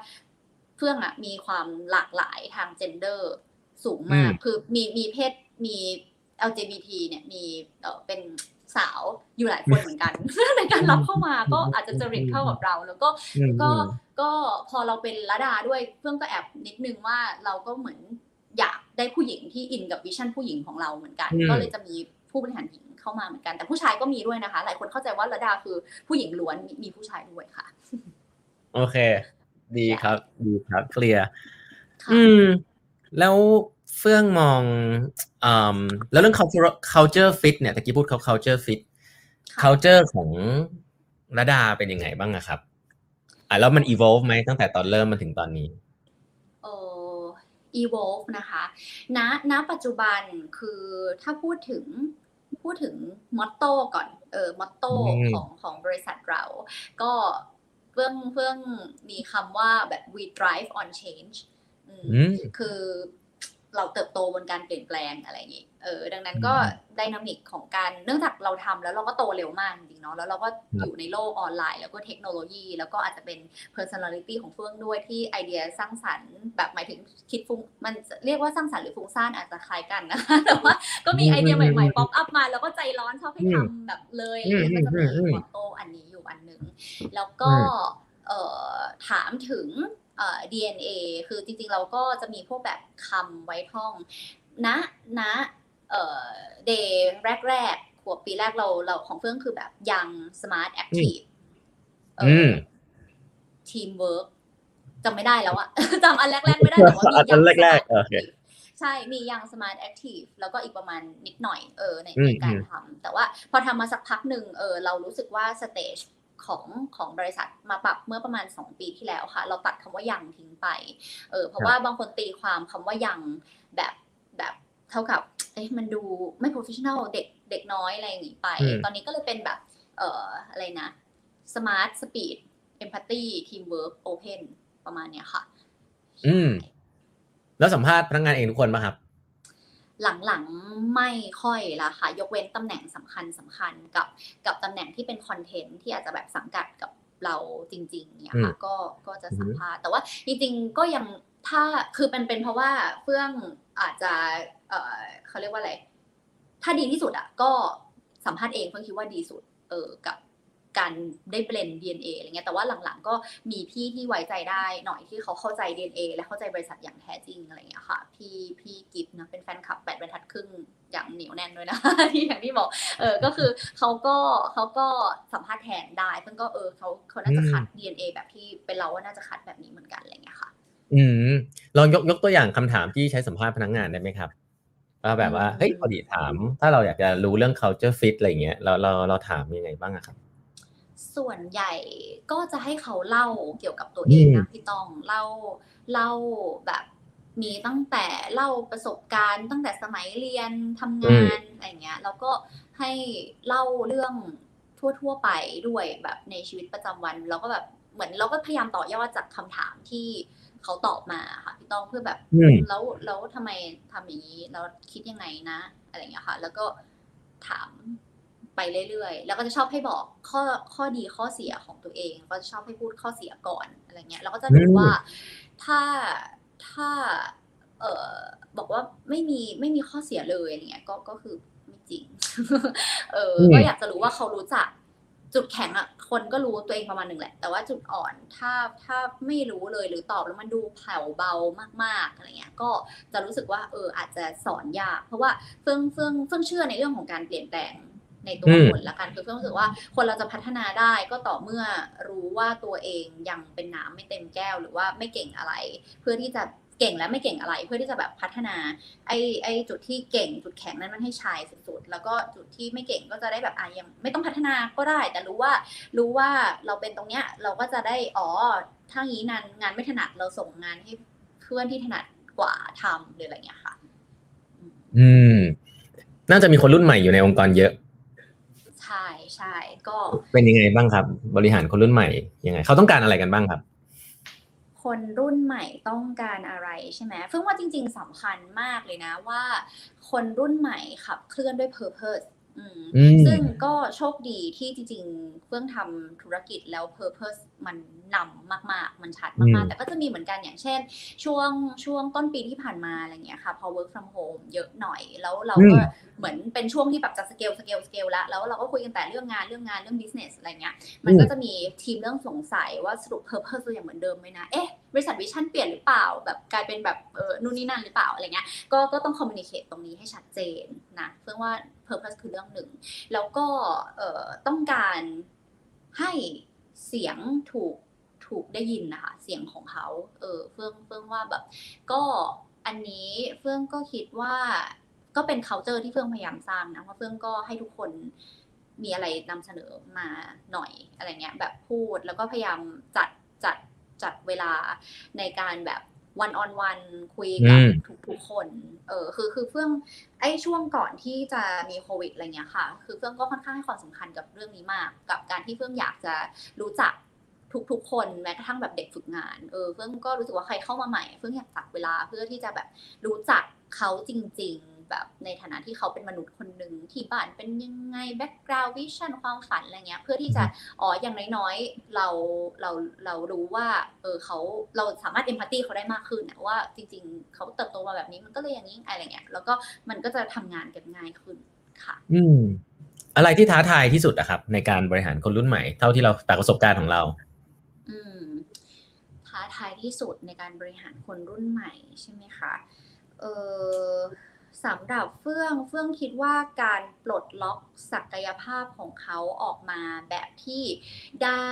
S2: เพื่อนอะมีความหลากหลายทาง gender สูงมาก
S1: อืม
S2: คือมีมีเพศมี LGBT เนี่ยมีเออเป็นสาวอยู่หลายคนเหมือนกันในการรับเข้ามาก็อาจจะจริตเข้ากับเรา แล้วก็
S1: อืม
S2: ก็
S1: อืม
S2: ก็พอเราเป็นระดาด้วยเพื่อนก็แอบนิดนึงว่าเราก็เหมือนอยากได้ผู้หญิงที่อินกับวิชั่นผู้หญิงของเราเหมือนกัน
S1: อืม
S2: ก็เลยจะมีผู้บริหารหญิง เข้ามาเหมือนกันแต่ผู้ชายก็มีด้วยนะคะ หลายคนเข้าใจว่าระดาคือผู้หญิงล้วนมีมีผู้ชายด้วยค่ะ
S1: โอเค ดีครับ ดีครับเคลียร์
S2: ค่ะ
S1: อืม แล้วเฟื่องมองอืมแล้วเรื่อง culture culture fit เนี่ยตะกี้พูดเขา culture fit
S2: ค่ะ
S1: culture ของระดาเป็นยังไงบ้างอะครับ อะแล้วมัน evolve ไหมตั้งแต่ตอนเริ่มมาถึงตอนนี้
S2: เอ่อ evolve นะคะณณปัจจุบันคือถ้าพูดถึง พูดถึงมอตโต้ก่อน เออ มอตโต้
S1: อืม
S2: ของของบริษัทเรา ก็เพิ่งเพิ่งมีคำว่าแบบ we drive on change อืม
S1: อืม
S2: คือเราเติบโตบนการเปลี่ยนแปลงอะไรอย่างนี้ เออดังนั้นก็
S1: อืม
S2: ไดนามิกของการเนื่องจากเราทำแล้วเราก็โตเร็วมากจริงๆเนาะแล้วเราก็
S1: ครับ
S2: อยู่ในโลกออนไลน์ แล้วก็เทคโนโลยี แล้วก็อาจจะเป็น personality ของเฟื่องด้วยที่ไอเดียสร้างสรรค์แบบหมายถึงคิดฟุ้งมันจะเรียกว่าสร้างสรรค์หรือฟุ้งซ่านอาจจะคล้ายกันนะคะแต่ว่าก็มีไอเดียใหม่ๆ pop up มา แล้วก็ใจร้อนชอบให้ทำแบบเลยอะไรอย่างเงี้ยก็จะมี motto อันนี้อยู่อันหนึ่งแล้วก็เอ่อถามถึงเอ่อ DNA คือจริงๆ เราก็จะมีพวกแบบคำไว้ท่องณณ เอ่อ day แรกๆขวบปีแรกเราเราของเฟื่องคือแบบยัง smart active เอื
S1: ม
S2: ทีมเวิร์กจำไม่ได้แล้วอะจำอันแรกๆไม่ได้แต่ว่ามี
S1: อัน
S2: young
S1: แรก
S2: Smart
S1: ๆโอเค
S2: Active ใช่มี young Smart Active แล้วก็อีกประมาณนิดหน่อยเออใน
S1: อืม
S2: ในการ
S1: อืม
S2: ทำแต่ว่าพอทำมาสักพักหนึ่งเออเรารู้สึกว่า stage ของของบริษัทมาปรับเมื่อประมาณ 2 ปีที่แล้วค่ะ เราตัดคำว่า young ทิ้งไป เออเพราะว่าบางคนตีความคำว่ายังแบบแบบ เท่ากับเอ้ยมันดูไม่ professional เด็กเด็กน้อยอะไรอย่างงี้ไป
S1: อืม
S2: ตอนนี้ก็เลยเป็นแบบ เอ่ออะไรนะ smart speed empathy teamwork open ประมาณเนี้ยค่ะ
S1: อืม แล้วสัมภาษณ์พนักงานเองทุกคนป่ะครับ
S2: หลังๆไม่ค่อยละค่ะ ยกเว้นตำแหน่งสำคัญสำคัญกับกับตำแหน่งที่เป็นคอนเทนต์ที่อาจจะแบบสังกัดกับเราจริง ๆ เนี่ยค่ะ ก็ก็จะสัมภาษณ์แต่ว่าจริงๆก็ยัง ถ้าคือเป็นเป็นเพราะว่าเฟื่องอาจจะเออเขาเรียกว่าอะไร ถ้าดีที่สุดอะก็สัมภาษณ์เองเฟื่องคิดว่าดีสุด เออกับการได้เบลน DNA อะไรเงี้ย แต่ว่าหลังๆ ก็มีพี่ที่ไว้ใจได้หน่อยที่เขาเข้าใจ DNA และเข้าใจบริษัทอย่างแท้จริงอะไรเงี้ยค่ะ พี่พี่กิฟต์นะเป็นแฟนคลับแปดบรรทัดครึ่งอย่างเหนียวแน่นด้วยนะที่อย่างที่บอก เออ ก็คือเขาก็เขาก็สัมภาษณ์แทนได้เพิ่งก็เออเขาเขาน่าจะคัด DNA แบบที่เป็นเราว่าน่าจะคัดแบบนี้เหมือนกันอะไรเงี้ยค่ะ
S1: อืมลองยกยกตัวอย่างคำถามที่ใช้สัมภาษณ์พนักงานได้ไหมครับว่าแบบว่า
S2: อืม
S1: เฮ้ยพอดีถาม ถ้าเราอยากจะรู้เรื่อง culture fit อะไรเงี้ยเราเราเราถามยังไงบ้างอะครับ
S2: ส่วนใหญ่ก็จะให้เขาเล่าเกี่ยวกับตัวเองนะพี่ต้องเล่าเล่าแบบมีตั้งแต่เล่าประสบการณ์ตั้งแต่สมัยเรียนทำงานอะไรเงี้ยแล้วก็ให้เล่าเรื่องทั่วๆไปด้วยแบบในชีวิตประจำวันแล้วก็แบบเหมือนเราก็พยายามต่อยอดจากคำถามที่ เขาตอบมาค่ะพี่ต้องเพื่อแบบ
S1: อืม
S2: แล้วแล้วทำไมทำอย่างนี้แล้วคิดยังไงนะ อะไรอย่างเงี้ยค่ะ แล้วก็ถามไปเรื่อยๆ แล้วก็จะชอบให้บอกข้อข้อดีข้อเสียของตัวเอง ก็จะชอบให้พูดข้อเสียก่อนอะไรเงี้ย แล้วก็จะดู
S1: อืม
S2: ว่าถ้าถ้า เออบอกว่าไม่มีไม่มีข้อเสียเลยอะไรเงี้ย ก็ก็คือไม่จริง เอออ
S1: ม
S2: ก็อยากจะรู้ว่าเขารู้จัก จุดแข็งอะคนก็รู้ตัวเองประมาณหนึ่งแหละ แต่ว่าจุดอ่อนถ้าถ้าไม่รู้เลยหรือตอบแล้วมันดูแผ่วเบามากๆอะไรเงี้ยก็จะรู้สึกว่าเอออาจจะสอนยาก เพราะว่าเฟื่องเฟื่องเฟื่องเชื่อในเรื่องของการเปลี่ยนแปลงในตัว
S1: อืม
S2: คนละกันคือเฟื่องรู้สึกว่าคนเราจะพัฒนาได้ก็ต่อเมื่อรู้ว่าตัวเองยังเป็นน้ำไม่เต็มแก้วหรือว่าไม่เก่งอะไร เพื่อที่จะ เก่งและไม่เก่งอะไร เพื่อที่จะแบบพัฒนาไอ้ไอ้จุดที่เก่งจุดแข็งนั้นมันให้ชายสุดๆ แล้วก็จุดที่ไม่เก่งก็จะได้แบบอะยังไม่ต้องพัฒนาก็ได้ แต่รู้ว่ารู้ว่าเราเป็นตรงเนี้ยเราก็จะได้อ๋อถ้างี้งานงานไม่ถนัดเราส่งงานให้เพื่อนที่ถนัดกว่าทำหรืออะไรเงี้ยค่ะ
S1: อืม น่าจะมีคนรุ่นใหม่อยู่ในองค์กรเยอะ
S2: ใช่ใช่ก็
S1: เป็นยังไงบ้างครับ บริหารคนรุ่นใหม่ยังไง เขาต้องการอะไรกันบ้างครับ
S2: คนรุ่นใหม่ต้องการอะไรใช่ไหมเพิ่งว่าจริง ๆสำคัญมากเลยนะว่า คนรุ่นใหม่ขับเคลื่อนด้วย purpose อืม
S1: อืม
S2: ซึ่งก็โชคดีที่จริงๆเฟื่องทำธุรกิจแล้ว Purpose มันนำมาก ๆ มันชัด
S1: อื
S2: มาก
S1: ม
S2: ๆแต่ก็จะมีเหมือนกันอย่างเช่น ช่วงช่วงต้นปีที่ผ่านมาอะไรเงี้ยค่ะ พอ work from home เยอะหน่อย แล้วเราก็เหมือนเป็นช่วงที่แบบจะ scale scale scale แล้วแล้วเราก็คุยกันแต่เรื่องงานเรื่องงานเรื่อง business อะไรเงี้ย มันก็จะมีทีมเรื่องสงสัยว่าสรุป Purpose เรายังเหมือนเดิมไหมนะ เอ๊ะบริษัทวิชั่นเปลี่ยนหรือเปล่า แบบกลายเป็นแบบเออนู่นนี่นั่นหรือเปล่าอะไรเงี้ย ก็ก็ต้อง communicate ตรงนี้ให้ชัดเจนนะเพื่อว่า purpose คือเรื่องหนึ่ง แล้วก็เอ่อต้องการให้ เสียงถูกถูกได้ยินนะคะ เสียงของเขา เออเฟื่องเฟื่องว่าแบบ ก็อันนี้เฟื่องก็คิดว่า ก็เป็น c u เจอร์ที่เฟื่องพยายามสร้างนะเพราะเฟื่องก็ให้ทุกคนมีอะไรนำเสนอมาหน่อยอะไรเงี้ยแบบพูดแล้วก็พยายามจัดจัดจัดเวลาในการแบบ วันออนวันคุยกับ
S1: อืม
S2: ทุกทุกๆคน เออคือคือเฟื่องไอ้ช่วงก่อนที่จะมีโควิดอะไรเงี้ยค่ะ คือเฟื่องก็ค่อนข้างให้ความสำคัญกับเรื่องนี้มาก กับการที่เฟื่องอยากจะรู้จักทุกๆคนแม้กระทั่งแบบเด็กฝึกงาน เออเฟื่องก็รู้สึกว่าใครเข้ามาใหม่เฟื่องอยากตัดเวลาเพื่อที่จะแบบรู้จักเขาจริง ๆ แบบในฐานะที่เขาเป็นมนุษย์คนหนึ่งที่บ้านเป็นยังไง background vision ความฝันอะไรเงี้ย เพื่อที่จะอ๋ออย่างน้อยๆเราเราเรารู้ว่าเออเขาเราสามารถ empathy เขาได้มากขึ้นนะว่าจริง ๆ เขาเติบโตมาแบบนี้มันก็เลยอย่างนี้อะไรเงี้ยแล้วก็มันก็จะทำงานกันง่ายขึ้นค่ะ
S1: อืมอะไรที่ท้าทายที่สุดอะครับ ในการบริหารคนรุ่นใหม่ เท่าที่เราจากประสบการณ์ของเรา
S2: อืม ท้าทายที่สุดในการบริหารคนรุ่นใหม่ใช่ไหมคะเออ สำหรับเฟื่องเฟื่องคิดว่าการปลดล็อกศักยภาพของเขาออกมาแบบที่ได้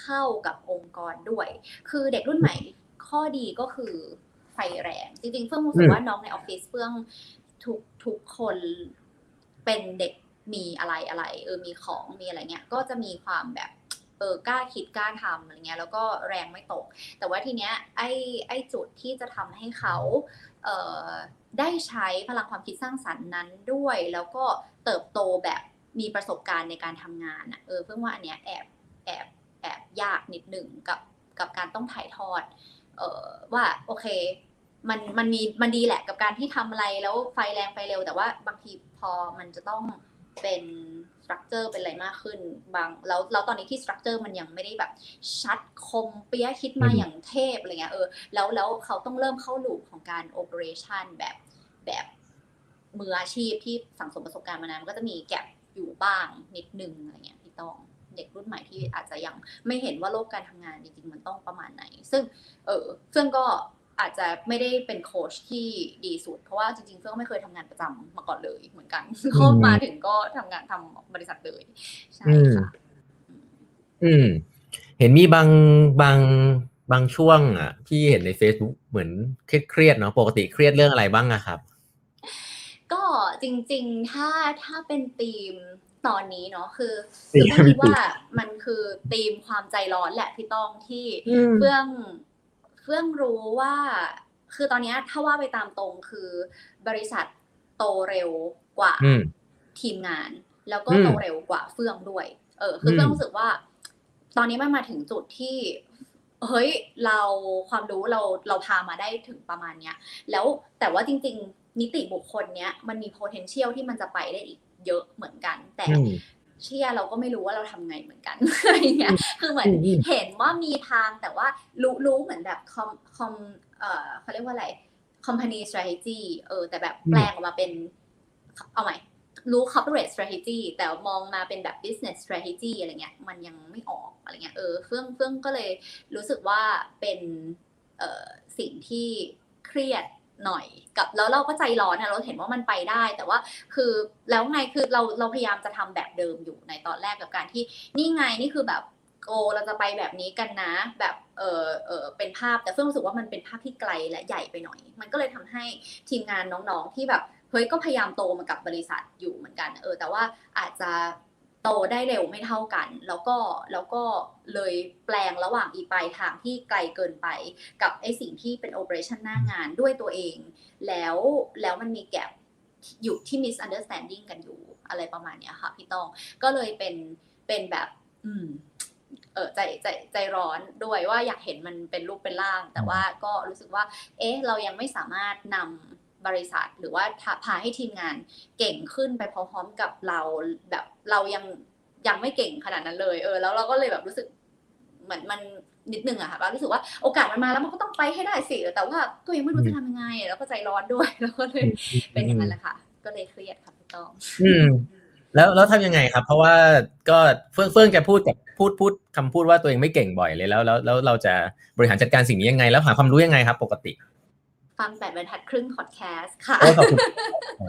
S2: เข้ากับองค์กรด้วย คือเด็กรุ่นใหม่ข้อดีก็คือไฟแรง จริงๆ เฟื่องรู้สึกว่าน้องในออฟฟิศเฟื่องทุกทุกคนเป็นเด็กมีอะไรอะไรเออมีของมีอะไรเงี้ยก็จะมีความแบบ เออกล้าคิดกล้าทำอะไรเงี้ยแล้วก็แรงไม่ตก แต่ว่าทีเนี้ยไอ้ไอ้จุดที่จะทำให้เขาเออได้ใช้พลังความคิดสร้างสรรค์นั้นด้วย แล้วก็เติบโตแบบมีประสบการณ์ในการทำงานอะเออเพิ่งว่าอันเนี้ยแอบแอบแอบยากนิดหนึ่งกับกับการต้องถ่ายทอดเออว่าโอเคมันมันมีมันดีแหละกับการที่ทำอะไรแล้วไฟแรงไฟเร็ว แต่ว่าบางทีพอมันจะต้องเป็น structure เป็นอะไรมากขึ้นบางแล้วแล้วตอนนี้ที่ structure มันยังไม่ได้แบบ ชัดคมเปี้ยคิดมา
S1: อืม
S2: อย่างเทพอะไรเงี้ยเออแล้วแล้วเขาต้องเริ่มเข้า loop ของการ operation แบบแบบมืออาชีพที่สั่งสมประสบการณ์มานานมันก็จะมี gap อยู่บ้างนิดนึงอะไรเงี้ยพี่ต้องเด็กรุ่นใหม่ที่อาจจะยังไม่เห็นว่าโลกการทำงานจริงๆมันต้องประมาณไหน ซึ่ง เออเฟื่องก็ อาจจะไม่ได้เป็นโค้ชที่ดีสุด เพราะว่าจริงๆเฟื่องไม่เคยทำงานประจำมาก่อนเลยเหมือนกันก็มาถึงก็ทำงานทำบริษัทเลยใช่ค่ะ
S1: อืม เห็นมีบางบางบางช่วงอะที่เห็นใน Facebook เหมือนเครียดๆเนาะปกติเครียดเรื่องอะไรบ้างอะครับ
S2: ก็จริง ๆ ถ้าถ้าเป็นธีมตอนนี้เนาะคือ
S1: ธี
S2: คือ
S1: ม
S2: เฟื่องคิดว่ามันคือธีมความใจร้อนแหละพี่ต้องที่เฟื่องเฟื่องรู้ว่า คือตอนเนี้ยถ้าว่าไปตามตรงคือบริษัทโตเร็วกว่า
S1: อืม
S2: ทีมงาน แล้วก็
S1: อืม
S2: โตเร็วกว่าเฟื่องด้วย เออ คืออ
S1: ม
S2: เฟื่องรู้สึกว่า ตอนนี้มันมาถึงจุดที่ เฮ้ย เราความรู้เราเราพามาได้ถึงประมาณเนี้ย แล้วแต่ว่าจริง ๆ นิติบุคคลเนี้ยมันมี potential ที่มันจะไปได้อีกเยอะเหมือนกัน แต่
S1: อืม
S2: เชื่อเราก็ไม่รู้ว่าเราทำไงเหมือนกันอะไรเงี้ยคือเหมือน
S1: อืมอืม
S2: เห็นว่ามีทางแต่ว่ารู้รู้เหมือนแบบคอมคอมเอ่อเขาเรียกว่าอะไร company strategy เออแต่แบบแปลงออกมาเป็น เอาใหม่รู้ corporate strategy แต่มองมาเป็นแบบ business strategy อะไรเงี้ย มันยังไม่ออกอะไรเงี้ยเออเฟื่องเฟื่องก็เลยรู้สึกว่าเป็นเอ่อสิ่งที่เครียด หน่อยกับแล้วเราก็ใจร้อนนะเราเห็นว่ามันไปได้ แต่ว่าคือแล้วไงคือเราเราพยายามจะทำแบบเดิมอยู่ในตอนแรกกับการที่นี่ไงนี่คือแบบโกเราจะไปแบบนี้กันนะ แบบเออเออเป็นภาพแต่เฟื่องรู้สึกว่ามันเป็นภาพที่ไกลและใหญ่ไปหน่อย มันก็เลยทำให้ทีมงานน้องๆที่แบบเฮ้ยก็พยายามโตมากับบริษัทอยู่เหมือนกัน เออ แต่ว่าอาจจะ โตได้เร็วไม่เท่ากัน แล้วก็แล้วก็เลยแปลงระหว่างอีปลายทางที่ไกลเกินไป กับไอสิ่งที่เป็นโอเปอเรชันหน้างานด้วยตัวเอง แล้วแล้วมันมีแกลบอยู่ที่ misunderstanding กันอยู่อะไรประมาณเนี้ยค่ะพี่ตองก็เลยเป็นเป็นแบบ อืมเออใจใจใจร้อนด้วยว่าอยากเห็นมันเป็นรูปเป็นร่าง แต่ว่าก็รู้สึกว่า เอ๊ะ เรายังไม่สามารถนำ บริษัท หรือว่าพาพาให้ทีมงานเก่งขึ้นไปพร้อมๆกับเราแบบเรายังยังไม่เก่งขนาดนั้นเลย เออ แล้วเราก็เลยแบบรู้สึกเหมือนมันนิดนึงอะค่ะว่ารู้สึกว่าโอกาสมันมาแล้วมันก็ต้องไปให้ได้สิแต่ว่าก็ยังไม่รู้จะทำยังไง แล้วก็ใจร้อนด้วยแล้วก็เลยเป็นอย่างนั้นแหละค่ะ ก็เลยเครียดค่ะพี่ต้อง
S1: อืมแล้วแล้วทำยังไงครับ เพราะว่าก็เฟื่องเฟื่องจะพูดกับพูดพูดคำพูดว่าตัวเองไม่เก่งบ่อยเลยแล้วแล้วแล้วเราจะบริหารจัดการสิ่งนี้ยังไง แล้วหาความรู้ยังไงครับ ปกติ
S2: ฟังแปดบรรทัดครึ่งพอดแคสต์ค่ะ
S1: โอ้ขอบคุณ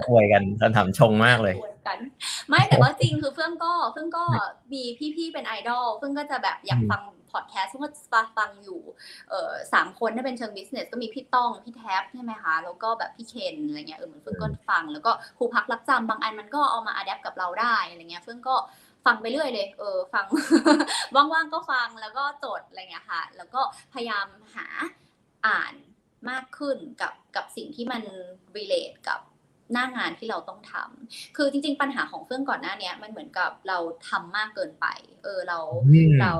S1: อวยกันคำถามชงมากเลย
S2: อวดกัน ไม่แต่ว่าจริงคือเฟื่องก็เฟื่องก็มีพี่ๆเป็นไอดอลเฟื่องก็จะแบบอยากฟังพอดแคสต์ก็ฟังอยู่เออสามคนถ้าเป็นเชิง business ก็มีพี่ต้องพี่แท็บใช่ไหมคะแล้วก็แบบพี่เคนอะไรเงี้ยเออเหมือนเฟื่องก็ฟัง แล้วก็ครูพักลักจำบางอันมันก็เอามา adapt กับเราได้อะไรเงี้ยเฟื่องก็ฟังไปเรื่อยเลย เออ ฟัง ว่างๆ ก็ฟัง แล้วก็จดอะไรเงี้ยค่ะ แล้วก็พยายามหาอ่าน มากขึ้นกับกับสิ่งที่มัน relate กับหน้างานที่เราต้องทำคือจริง ๆ ปัญหาของเฟื่องก่อนหน้าเนี้ยมันเหมือนกับเราทำมากเกินไป เออเรา
S1: อืม
S2: เรา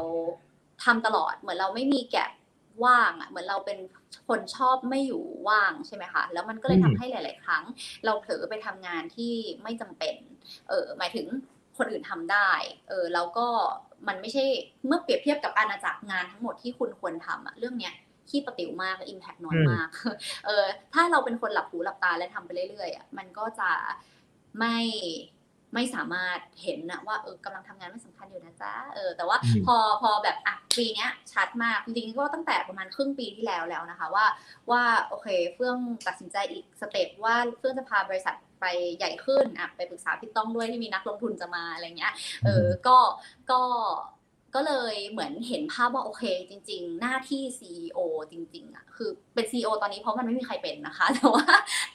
S2: ทำตลอดเหมือนเราไม่มีแก็บว่างอะเหมือนเราเป็นคนชอบไม่อยู่ว่างใช่ไหมคะแล้วมันก็เลย
S1: อืม
S2: ทำให้หลาย ๆ ครั้ง เราเผลอไปทำงานที่ไม่จำเป็น เออหมายถึงคนอื่นทำได้ เออแล้วก็มันไม่ใช่เมื่อเปรียบเทียบกับอาณาจักรงานทั้งหมดที่คุณควรทำอะเรื่องเนี้ย ขี้ประติ๋วมากและอิมแพกน้อยมาก เออ ถ้าเราเป็นคนหลับหูหลับตาและทำไปเรื่อยๆอะมันก็จะไม่ไม่สามารถเห็นนะว่าเออกำลังทำงานไม่สำคัญอยู่นะจ๊ะเออแต่ว่า
S1: อืม
S2: พอพอแบบอะปีเนี้ยชัดมากจริงๆก็ตั้งแต่ประมาณครึ่งปีที่แล้วแล้วนะคะ ว่าว่าโอเคเฟื่องตัดสินใจอีกสเต็ปว่าเฟื่องจะพาบริษัทไปใหญ่ขึ้นอะไปปรึกษาพี่ต้องด้วยที่มีนักลงทุนจะมาอะไรเงี้ยเออก็ก็ ก็เลยเหมือนเห็นภาพว่าโอเค จริง ๆ หน้าที่ CEO จริงๆอะคือเป็น CEO ตอนนี้เพราะมันไม่มีใครเป็นนะคะ แต่ว่า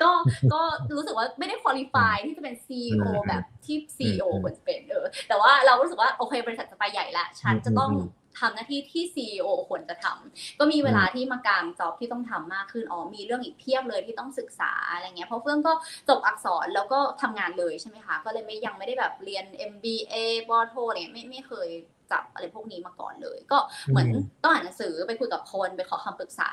S2: ก็ก็รู้สึกว่าไม่ได้คุริฟายที่จะเป็น CEO
S1: อืม
S2: แบบที่ CEO
S1: อืม
S2: ควรจะเป็นเออแต่ว่าเรารู้สึกว่าโอเคบริษัทจะไปใหญ่ละฉันจะต้อง
S1: อืม
S2: ทำหน้าที่ที่ CEO ควรจะทำก็มีเวลาที่มากางจ็อบที่ต้องทำมากขึ้นอ๋อมีเรื่องอีกเพียบเลยที่ต้องศึกษาอะไรเงี้ยเพราะเฟื่องก็จบอักษรแล้วก็ทำงานเลยใช่ไหมคะก็เลยไม่ยังไม่ได้แบบเรียน MBA ปอโทอะไรเงี้ยไม่ไม่เคย จับอะไรพวกนี้มาก่อนเลย ก็เหมือน
S1: อืม
S2: ต้องอ่านหนังสือไปคุยกับคนไปขอคำปรึกษา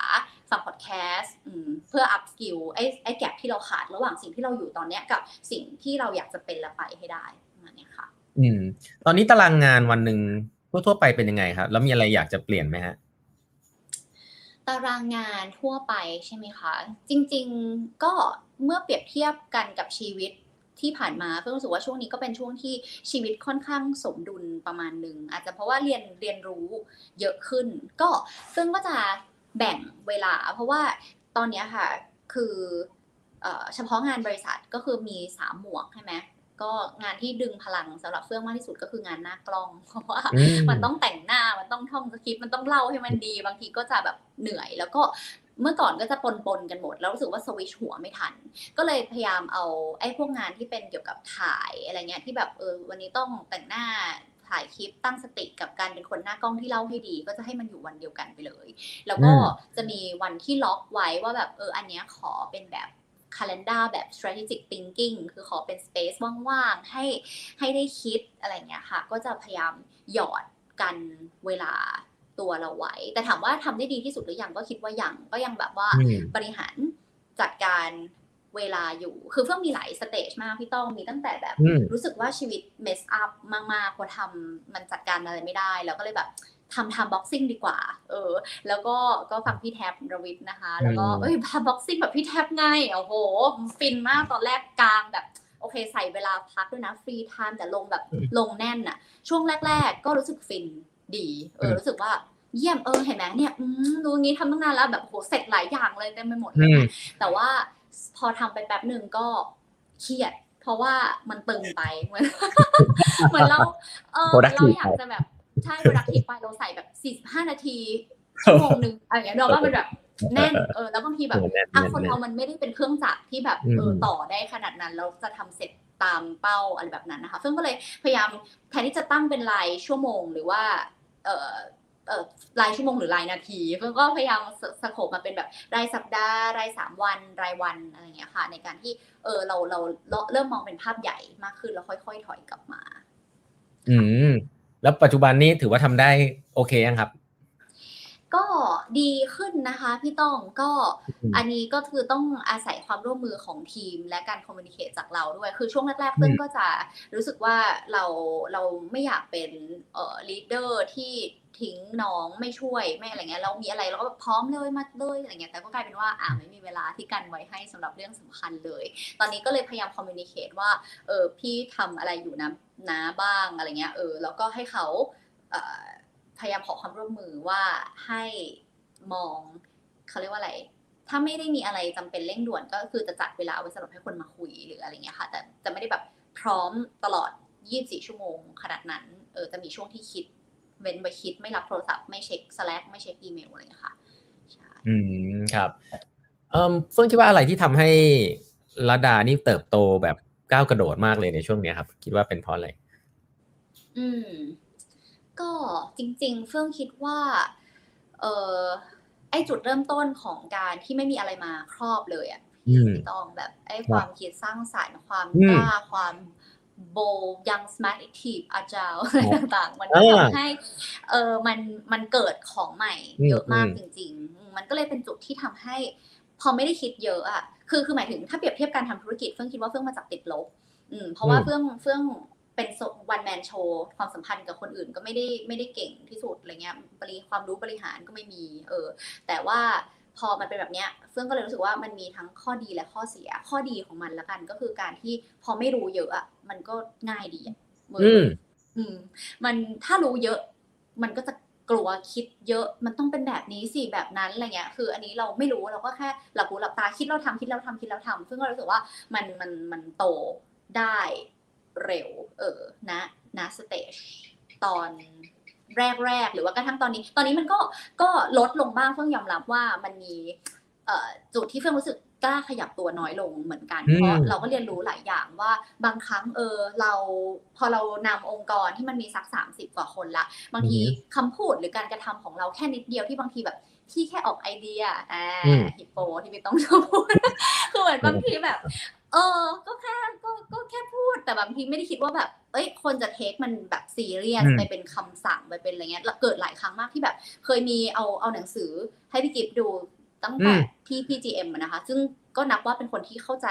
S2: ฟังพอดแคสต์อืมเพื่อ up skill ไอ้ไอ้แกลที่เราขาดระหว่างสิ่งที่เราอยู่ตอนเนี้ยกับสิ่งที่เราอยากจะเป็นและไปให้ได้ประมาณเนี้ยค่ะ
S1: อืม ตอนนี้ตารางงานวันหนึ่งทั่วๆไปเป็นยังไงครับ แล้วมีอะไรอยากจะเปลี่ยนไหมฮะ
S2: ตารางงานทั่วไปใช่ไหมคะ จริง ๆ ก็เมื่อเปรียบเทียบกันกับชีวิต ที่ผ่านมาเพิ่งรู้สึกว่าช่วงนี้ก็เป็นช่วงที่ชีวิตค่อนข้างสมดุลประมาณหนึ่งอาจจะเพราะว่าเรียนเรียนรู้เยอะขึ้น ก็ซึ่งก็จะแบ่งเวลา เพราะว่าตอนเนี้ยค่ะคือเอ่อเฉพาะงานบริษัทก็คือมีสามหมวกใช่ไหมก็งานที่ดึงพลังสำหรับเฟื่องมากที่สุดก็คืองานหน้ากล้อง เพราะว่า
S1: อืม
S2: มันต้องแต่งหน้ามันต้องท่องสคริปต์มันต้องเล่าให้มันดี บางทีก็จะแบบเหนื่อย แล้วก็ เมื่อก่อนก็จะปนปนๆกันหมด แล้วรู้สึกว่าสวิชหัวไม่ทัน ก็เลยพยายามเอาไอ้พวกงานที่เป็นเกี่ยวกับถ่ายอะไรเงี้ยที่แบบเออวันนี้ต้องแต่งหน้าถ่ายคลิปตั้งสติกับการเป็นคนหน้ากล้องที่เล่าให้ดี ก็จะให้มันอยู่วันเดียวกันไปเลย แล้วก็จะมีวันที่ล็อกไว้ว่าแบบเอออันเนี้ยขอเป็นแบบ calendar แบบ strategic thinking คือขอเป็น space ว่างๆ ให้ให้ได้คิดอะไรเงี้ยค่ะ ก็จะพยายามหยอดกันเวลา ตัวเราไว้ แต่ถามว่าทำได้ดีที่สุดหรือยังก็คิดว่ายังก็ยังแบบว่า
S1: อืม
S2: บริหารจัดการเวลาอยู่ คือเฟื่องมีหลาย stage มากพี่ต้องมีตั้งแต่แบบ
S1: อืม
S2: รู้สึกว่าชีวิต mess up มากๆพอทำมันจัดการอะไรไม่ได้ แล้วก็เลยแบบทำ time boxing ดีกว่า เออ แล้วก็ก็ฟังพี่แท็บรวิทย์นะคะ แล้วก็
S1: อืม
S2: เอ้ย time boxing แบบพี่แท็บไงโอ้โห ฟินมากตอนแรกกลางแบบโอเคใส่เวลาพักด้วยนะ free time แต่ลงแบบลงแน่นอะช่วงแรก ๆ ก็รู้สึกฟิน ดีเออรู้สึกว่าเยี่ยมเออเห็นไหมเนี่ยอืมรู้งี้ทำตั้งนานแล้วแบบโหเสร็จหลายอย่างเลยเต็มไปหมดเล
S1: อื
S2: ย
S1: ม
S2: นะแต่ว่าพอทำไปแป๊บหนึ่งก็เครียด เพราะว่ามันตึงไปเหมือนเหมือนเราเออ
S1: Productive
S2: เราอยากจะแบบใช่ productive ไปเราใส่แบบ45นาทีชั่วโมงหนึ่งอะไรอย่างเงี้ยเราว่ามันแบบแน่นเออแล้วบางทีแบบ
S1: แน่นๆ
S2: อะคน
S1: แน่นๆ
S2: เรามันไม่ได้เป็นเครื่องจักรที่แบบ
S1: อืม
S2: เออต่อได้ขนาดนั้นแล้วจะทำเสร็จ ตามเป้าอะไรแบบนั้นนะคะซึ่งก็เลยพยายามแทนที่จะตั้งเป็นรายชั่วโมงหรือว่าเออเออรายชั่วโมงหรือรายนาทีเพื่อนก็พยายามสโคปมาเป็นแบบรายสัปดาห์รายสามวันรายวันอะไรอย่างเงี้ยค่ะ ในการที่เออเราเราเริ่มมองเป็นภาพใหญ่มากขึ้นแล้วค่อย ๆ ถอยกลับมา
S1: อืม แล้วปัจจุบันนี้ถือว่าทำได้โอเคยังครับ
S2: ดีขึ้นนะคะพี่ต้องก็
S1: อืม
S2: อันนี้ก็คือต้องอาศัยความร่วมมือของทีม และการคอมมูนิเค e จากเราด้วย คือช่วงแรกๆเฟื่องก็จะรู้สึกว่าเราเราไม่อยากเป็นเอ่อ leader ที่ทิ้งน้องไม่ช่วยไม่อะไรเงี้ยเรามีอะไรเราก็แบบพร้อมเลยมาเลยอะไรเงี้ยแต่ก็กลายเป็นว่าอ่าไม่มีเวลาที่กันไว้ให้สำหรับเรื่องสำคัญเลย ตอนนี้ก็เลยพยายามคอมมูนิเค e ว่าเออพี่ทำอะไรอยู่นะนะบ้างอะไรเงี้ยเออแล้วก็ให้เขาเอ่อพยายามขอความร่วมมือว่าให้ มองเขาเรียกว่าอะไร ถ้าไม่ได้มีอะไรจำเป็นเร่งด่วนก็คือจะจัดเวลาไว้สำหรับให้คนมาคุยหรืออะไรเงี้ยค่ะ แต่จะไม่ได้แบบพร้อมตลอด 24 ชั่วโมง ขนาดนั้นเออจะมีช่วงที่คิด เว้นไว้คิดไม่รับโทรศัพท์ไม่เช็ค Slack ไม่เช็คอีเมลอะไรอย่างเงี้ยค่ะใช่
S1: อืมครับเอ่อเฟื่องคิดว่าอะไรที่ทำให้ระดานี่เติบโตแบบก้าวกระโดดมากเลยในช่วงเนี้ยครับ คิดว่าเป็นเพราะอะไร
S2: อืม ก็จริง ๆ เฟื่องคิดว่า เออ ไอจุดเริ่มต้นของการที่ไม่มีอะไรมาครอบเลยอะ
S1: อืม
S2: พี่ต้องแบบไอ้
S1: ครับ
S2: ความคิดสร้างสรรค์ความ
S1: อืม
S2: กล้าความโบ young smart active อาจารอะไรต่างๆ มันก็
S1: อ่า
S2: ทำให้เออมันมันเกิดของใหม่
S1: อืม
S2: เยอะมาก
S1: อืม
S2: จริงๆอืมมันก็เลยเป็นจุดที่ทำให้ พอไม่ได้คิดเยอะอะคือคือหมายถึงถ้าเปรียบเทียบการทำธุรกิจเฟื่องคิดว่าเฟื่องมาจากติดลบ อืมเพราะว่า
S1: อืม
S2: เฟื่องเฟื่อง เป็นวันแมนโชว์ความสัมพันธ์กับคนอื่นก็ไม่ได้ไม่ได้เก่งที่สุดอะไรเงี้ยบริความรู้บริหารก็ไม่มี เออ แต่ว่าพอมันเป็นแบบเนี้ยเฟื่องก็เลยรู้สึกว่ามันมีทั้งข้อดีและข้อเสีย ข้อดีของมันละกันก็คือการที่พอไม่รู้เยอะอะมันก็ง่ายดีอะมื
S1: อืม
S2: อืม มันถ้ารู้เยอะ มันก็จะกลัวคิดเยอะมันต้องเป็นแบบนี้สิแบบนั้นอะไรเงี้ย คือ อันนี้เราไม่รู้เราก็แค่หลับหูหลับตาคิดเราทำคิดเราทำคิดเราทำซึ่งก็รู้สึกว่ามันมันมันโตได้ เร็ว เออนะนะสเตจตอนแรกๆ หรือว่ากระทั่งตอนนี้ ตอนนี้มันก็ก็ลดลงบ้างเพิ่งยอมรับว่ามันมีเอ่อจุดที่เฟื่องรู้สึกกล้าขยับตัวน้อยลงเหมือนกัน
S1: อืม
S2: เพราะเราก็เรียนรู้หลายอย่างว่าบางครั้งเออเราพอเรานำองค์กรที่มันมีสักสามสิบกว่าคนละบางทีคำพูดหรือการกระทำของเราแค่นิดเดียวที่บางทีแบบที่แค่ออกไอเดียอ่า
S1: อืม
S2: ฮิปโปที่ไม่ต้องชอบพูดคือเหมือนบางทีแบบ เออ ก็แค่ก็ก็แค่พูดแต่บางทีไม่ได้คิดว่าแบบ เอ้ย คนจะ take มันแบบซีเรียส
S1: อืม
S2: ไปเป็นคำสั่งไปเป็นอะไรเงี้ยแล้วเกิดหลายครั้งมากที่แบบ เคยมีเอาเอาหนังสือให้พี่กิฟดูตั้งแต่ที่พี่ GM อะนะคะ ซึ่งก็นับว่าเป็นคนที่เข้าใจ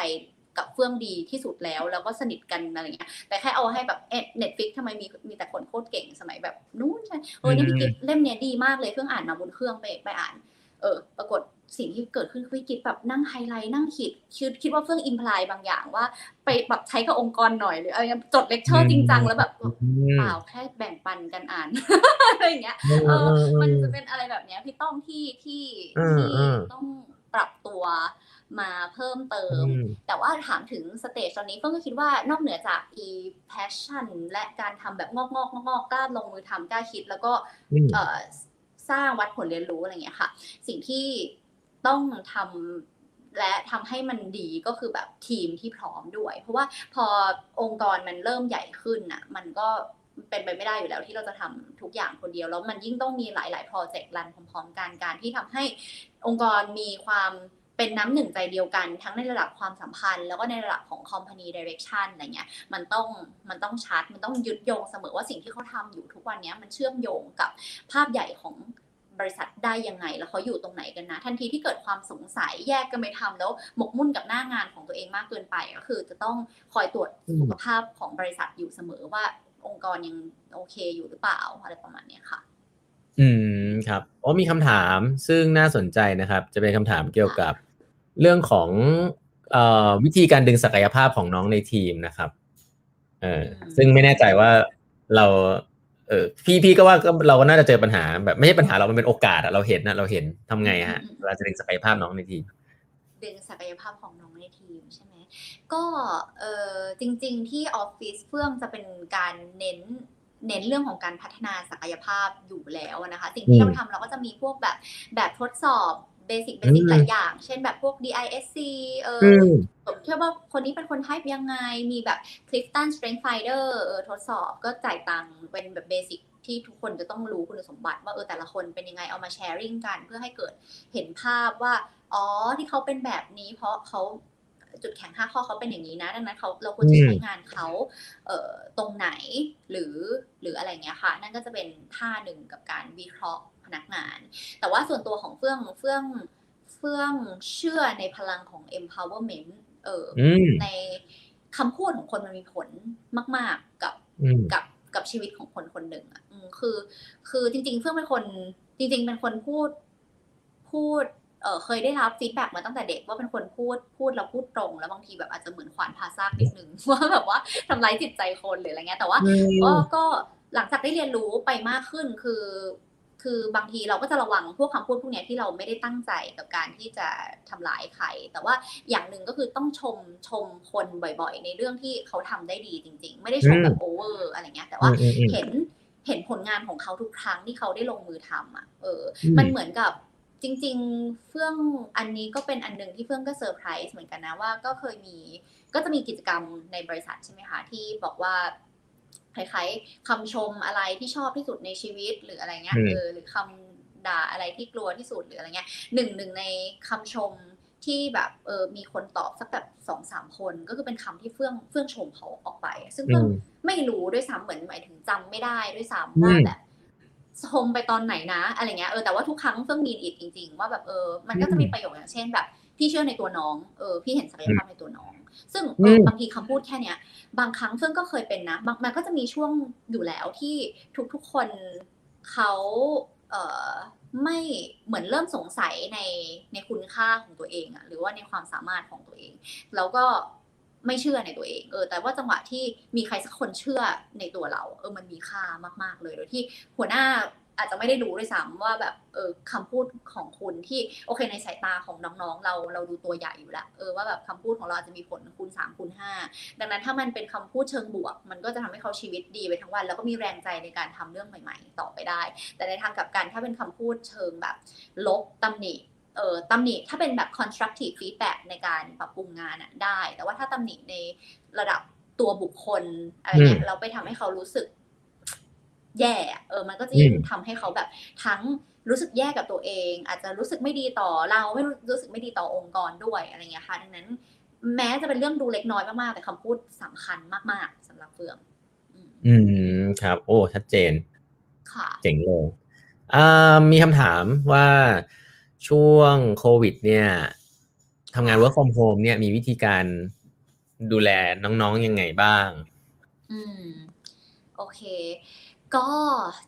S2: กับเฟื่องดีที่สุดแล้ว แล้วก็สนิทกันอะไรเงี้ย แต่แค่เอาให้แบบ Netflix ทำไมมีมีแต่คนโคตรเก่งสมัยแบบนู้นใช่เออนี่พี่กิฟเล่มเนี้ยดีมากเลยเพิ่งอ่านมาบนเครื่องไปไปอ่าน เออ ปรากฏ สิ่งที่เกิดขึ้นคือพี่กิฟแบบนั่งไฮไลท์นั่งขีดคิดคิดว่าเฟื่อง imply บางอย่างว่า ไปแบบใช้กับองค์กรหน่อยหรืออะไรเงี้ยจดเลคเชอร์จริงจังแล้วแบบ
S1: อืม
S2: เปล่าแค่แบ่งปันกันอ่านอะไรอย่างเงี้ยเออมันจะเป็นอะไรแบบเนี้ยพี่ต้องที่ที่
S1: อืม
S2: ที่
S1: อืม
S2: ต้องปรับตัวมาเพิ่มเติม
S1: อืม
S2: แต่ว่าถามถึง stage ตอนนี้เฟื่องก็คิดว่านอกเหนือจาก passion และการทำแบบงอกงอกงอกงอกกล้าลงมือทำกล้าคิด แล้วก็
S1: อืม
S2: เอ่อสร้างวัดผลเรียนรู้อะไรอย่างเงี้ยค่ะ สิ่งที่ ต้องทำและทำให้มันดีก็คือแบบทีมที่พร้อมด้วย เพราะว่าพอองค์กรมันเริ่มใหญ่ขึ้นน่ะ มันก็เป็นไปไม่ได้อยู่แล้วที่เราจะทำทุกอย่างคนเดียว แล้วมันยิ่งต้องมีหลาย ๆ โปรเจกต์รันพร้อม ๆ กันการที่ทำให้องค์กรมีความเป็นน้ำหนึ่งใจเดียวกัน ทั้งในระดับความสัมพันธ์ แล้วก็ในระดับของ company direction อะไรเงี้ยมันต้องมันต้องชัดมันต้องยึดโยงเสมอว่าสิ่งที่เขาทำอยู่ทุกวันนี้มันเชื่อมโยงกับภาพใหญ่ของ บริษัทได้ยังไง แล้วเขาอยู่ตรงไหนกันนะ ทันทีที่เกิดความสงสัยแยกกันไปทำแล้วหมกมุ่นกับหน้างานของตัวเองมากเกินไป ก็คือ จะต้องคอยตรวจ
S1: อืม
S2: สุขภาพของบริษัทอยู่เสมอว่าองค์กรยังโอเคอยู่หรือเปล่าอะไรประมาณเนี้ยค่ะ
S1: อืมครับอ๋อมีคำถามซึ่งน่าสนใจนะครับ จะเป็นคำถามเกี่ยวกับเรื่องของเอ่อวิธีการดึงศักยภาพของน้องในทีมนะครับ เออ
S2: อืม
S1: ซึ่งไม่แน่ใจว่าเราเออพี่พี่ก็ว่าก็เราก็น่าจะเจอปัญหาแบบไม่ใช่ปัญหาเรามันเป็นโอกาสอะเราเห็นนะเราเห็นทำไงฮะเวลาจะดึงศักยภาพน้องในทีม
S2: ดึงศักยภาพของน้องในทีมใช่ไหมก็เออจริง ๆ ที่ออฟฟิศเฟื่องจะเป็นการเน้นเน้นเรื่องของการพัฒนาศักยภาพอยู่แล้วนะคะ สิ่งที่
S1: อืม
S2: เราทำเราก็จะมีพวกแบบแบบทดสอบ basic basic
S1: อืม
S2: หลายอย่าง เช่นแบบพวก DISC เออ
S1: อืม
S2: ผมเชื่อว่าคนนี้เป็นคน type ยังไง มีแบบ Clifton Strength Finder เออทดสอบก็จ่ายตังค์เป็นแบบ basic ที่ทุกคนจะต้องรู้คุณสมบัติว่าเออแต่ละคนเป็นยังไงเอามา sharing กัน เพื่อให้เกิดเห็นภาพว่า อ๋อที่เขาเป็นแบบนี้ เพราะเขาจุดแข็งห้าข้อเขาเป็นอย่างนี้นะดังนั้นเขาเราควรจะใช้งานเขาเอ่อตรงไหนหรือหรืออะไรเงี้ยค่ะ นั่นก็จะเป็นท่าหนึ่งกับการวิเคราะห์ พนักงาน แต่ว่าส่วนตัวของเฟื่องเฟื่องเฟื่องเชื่อในพลังของ empowerment เอออ
S1: อืม
S2: ในคำพูดของคนมันมีผลมาก ๆกับ
S1: อืม
S2: กับกับชีวิตของคนคนหนึ่งอะอืมคือ คือจริง ๆ เฟื่องเป็นคน จริง ๆ เป็นคนพูดพูดเออเคยได้รับ feedback มาตั้งแต่เด็กว่าเป็นคนพูดพูดแล้วพูดตรง แล้วบางทีแบบอาจจะเหมือนขวานผ่าซากนิดนึงว่าแบบว่าทำร้ายจิตใจคนหรืออะไรเงี้ยแต่ว่าก็ก็หลังจากได้เรียนรู้ไปมากขึ้นคือ คือบางทีเราก็จะระวังพวกคำพูดพวกเนี้ยที่เราไม่ได้ตั้งใจกับการที่จะทำร้ายใคร แต่ว่าอย่างหนึ่งก็คือต้องชมชมคนบ่อยๆ ในเรื่องที่เขาทำได้ดีจริง ๆ ไม่ได้ชมแบบ over อะไรเงี้ย แต่ว่า
S1: อืมอืมอืม
S2: เห็นเห็นผลงานของเขาทุกครั้งที่เขาได้ลงมือทำอะ เออ
S1: อืม
S2: มันเหมือนกับจริง ๆ เฟื่องอันนี้ก็เป็นอันหนึ่งที่เฟื่องก็เซอร์ไพรส์เหมือนกันนะว่าก็เคยมีก็จะมีกิจกรรมในบริษัทใช่ไหมคะที่บอกว่า คล้ายๆคำชมอะไรที่ชอบที่สุดในชีวิตหรืออะไรเงี้ย
S1: อืม
S2: เออหรือคำด่าอะไรที่กลัวที่สุดหรืออะไรเงี้ยหนึ่งหนึ่งในคำชมที่แบบเออมีคนตอบสักแบบสองสามคนก็คือเป็นคำที่เฟื่องเฟื่องชมเขาออกไป ซึ่ง
S1: อื
S2: เฟื่อง
S1: ม
S2: ไม่รู้ด้วยซ้ำเหมือนหมายถึงจำไม่ได้ด้วยซ้ำว่า
S1: อืม
S2: แบบชมไปตอนไหนนะอะไรเงี้ยเออแต่ว่าทุกครั้งเฟื่องมีอิดจริง ๆ ว่าแบบเออมันก็จะมีประโยคอย่างเช่นแบบพี่เชื่อในตัวน้องเออพี่เห็นศักยภาพในตัวน้อง ซึ่งเออ
S1: อืม
S2: บางทีคำพูดแค่เนี้ยบางครั้งเฟื่องก็เคยเป็นนะบางมันก็จะมีช่วงอยู่แล้วที่ทุกๆคนเขาเอ่อไม่เหมือนเริ่มสงสัยในในคุณค่าของตัวเองอะหรือว่าในความสามารถของตัวเอง แล้วก็ไม่เชื่อในตัวเองเออแต่ว่าจังหวะที่มีใครสักคนเชื่อในตัวเรา เออมันมีค่ามาก ๆ เลยโดยที่หัวหน้า อาจจะไม่ได้รู้ด้วยซ้ำว่าแบบเออคำพูดของคุณที่โอเคในสายตาของน้องๆ เราเราดูตัวใหญ่อยู่แล้วเออว่าแบบคำพูดของเราอาจจะมีผลคูณสามคูณห้าดังนั้นถ้ามันเป็นคำพูดเชิงบวก มันก็จะทำให้เขาชีวิตดีไปทั้งวัน แล้วก็มีแรงใจในการทำเรื่องใหม่ ๆ ต่อไปได้ แต่ในทางกลับกันถ้าเป็นคำพูดเชิงแบบลบตำหนิเอ่อตำหนิถ้าเป็นแบบ constructive feedback ในการปรับปรุงงานอะได้ แต่ว่าถ้าตำหนิในระดับตัวบุคคลอะไรเงี้ยเราไปทำให้เขารู้สึก แย่อะเออมันก็จะยิ่ง
S1: อืม
S2: ทำให้เขาแบบทั้งรู้สึกแย่กับตัวเอง อาจจะรู้สึกไม่ดีต่อเราไม่รู้รู้สึกไม่ดีต่อองค์กรด้วยอะไรเงี้ยค่ะดังนั้น แม้จะเป็นเรื่องดูเล็กน้อยมากๆแต่คำพูดสำคัญมากๆสำหรับเฟืองอืม
S1: อืมครับ โอ้ชัดเจน
S2: ค่ะ
S1: เจ๋งเลยอ่ามีคำถามว่าช่วงโควิด เนี่ยทำงาน work from home เนี่ยมีวิธีการดูแลน้องๆยังไงบ้าง
S2: อืม โอเค ก็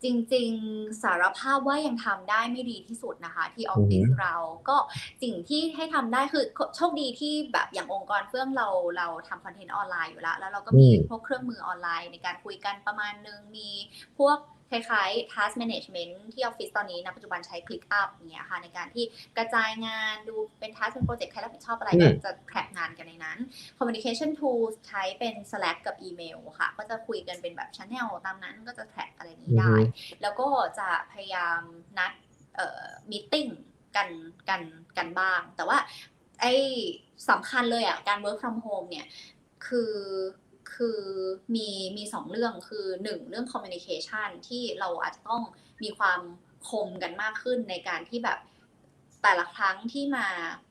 S2: จริงๆสารภาพว่ายังทำได้ไม่ดีที่สุดนะคะ ที่ออฟฟิศ
S1: อือหือ
S2: เราก็สิ่งที่ให้ทำได้คือโชคดีที่แบบอย่างองค์กรเฟื่องเราเราทำ content ออนไลน์อยู่แล้ว แล้วเราก็มีพวกเครื่องมือออนไลน์ในการคุยกันประมาณนึงมีพวกคล้ายๆ task management ที่ออฟฟิศตอนนี้นะปัจจุบันใช้ ClickUp อย่างเงี้ยค่ะในการที่กระจายงานดูเป็น task เป็น project ใครรับผิดชอบอะไรก็จะแทร็กงา นกันในนั้น communication tools ใช้เป็น Slack กับอีเมลค่ะ ก็จะคุยกันเป็นแบบ channel ตามนั้นก็จะแทร็กอะไรนี้ได้ แล้วก็จะพยายามนัดเอ่อมีติ้งกันกันกันบ้าง แต่ว่าไอ้สำคัญเลยอะการ work from home เนี่ยคือคือมีมีสองเรื่องคือหนึ่งเรื่อง communication ที่เราอาจจะต้องมีความคมกันมากขึ้นในการที่แบบ แต่ละครั้งที่มา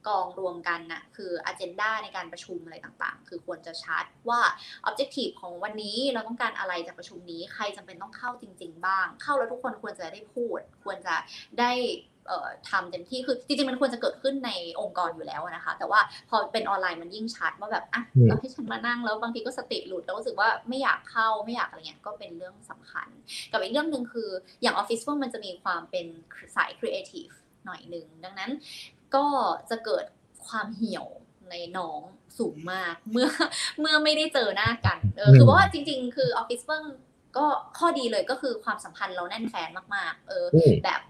S2: กองรวมกันน่ะคือ agenda ในการประชุมอะไรต่างๆ คือควรจะชัดว่า objective ของวันนี้เราต้องการอะไรจากประชุมนี้ ใครจำเป็นต้องเข้าจริง ๆ บ้าง เข้าแล้วทุกคนควรจะได้พูด ควรจะได้เอ่อทำเต็มที่คือจริงๆมันควรจะเกิดขึ้นในองค์กรอยู่แล้วนะคะ แต่ว่าพอเป็นออนไลน์มันยิ่งชัดว่าแบบอะ
S1: อืม
S2: เราให้ฉันมานั่งแล้วบางทีก็สติหลุดแล้วรู้สึกว่าไม่อยากเข้าไม่อยากอะไรเงี้ยก็เป็นเรื่องสำคัญ กับอีกเรื่องหนึ่งคืออย่างออฟฟิศพวกมันจะมีความเป็นสายครีเอทีฟ หน่อยหนึ่งดังนั้นก็จะเกิดความเหี่ยวในน้องสูงมากเมื่อเมื่อไม่ได้เจอหน้ากันเออคือเพราะว่าจริง ๆ คือออฟฟิศเฟื่องก็ข้อดีเลยก็คือความสัมพันธ์เราแน่นแฟ้นมากๆ เออ
S1: อืม
S2: แบบ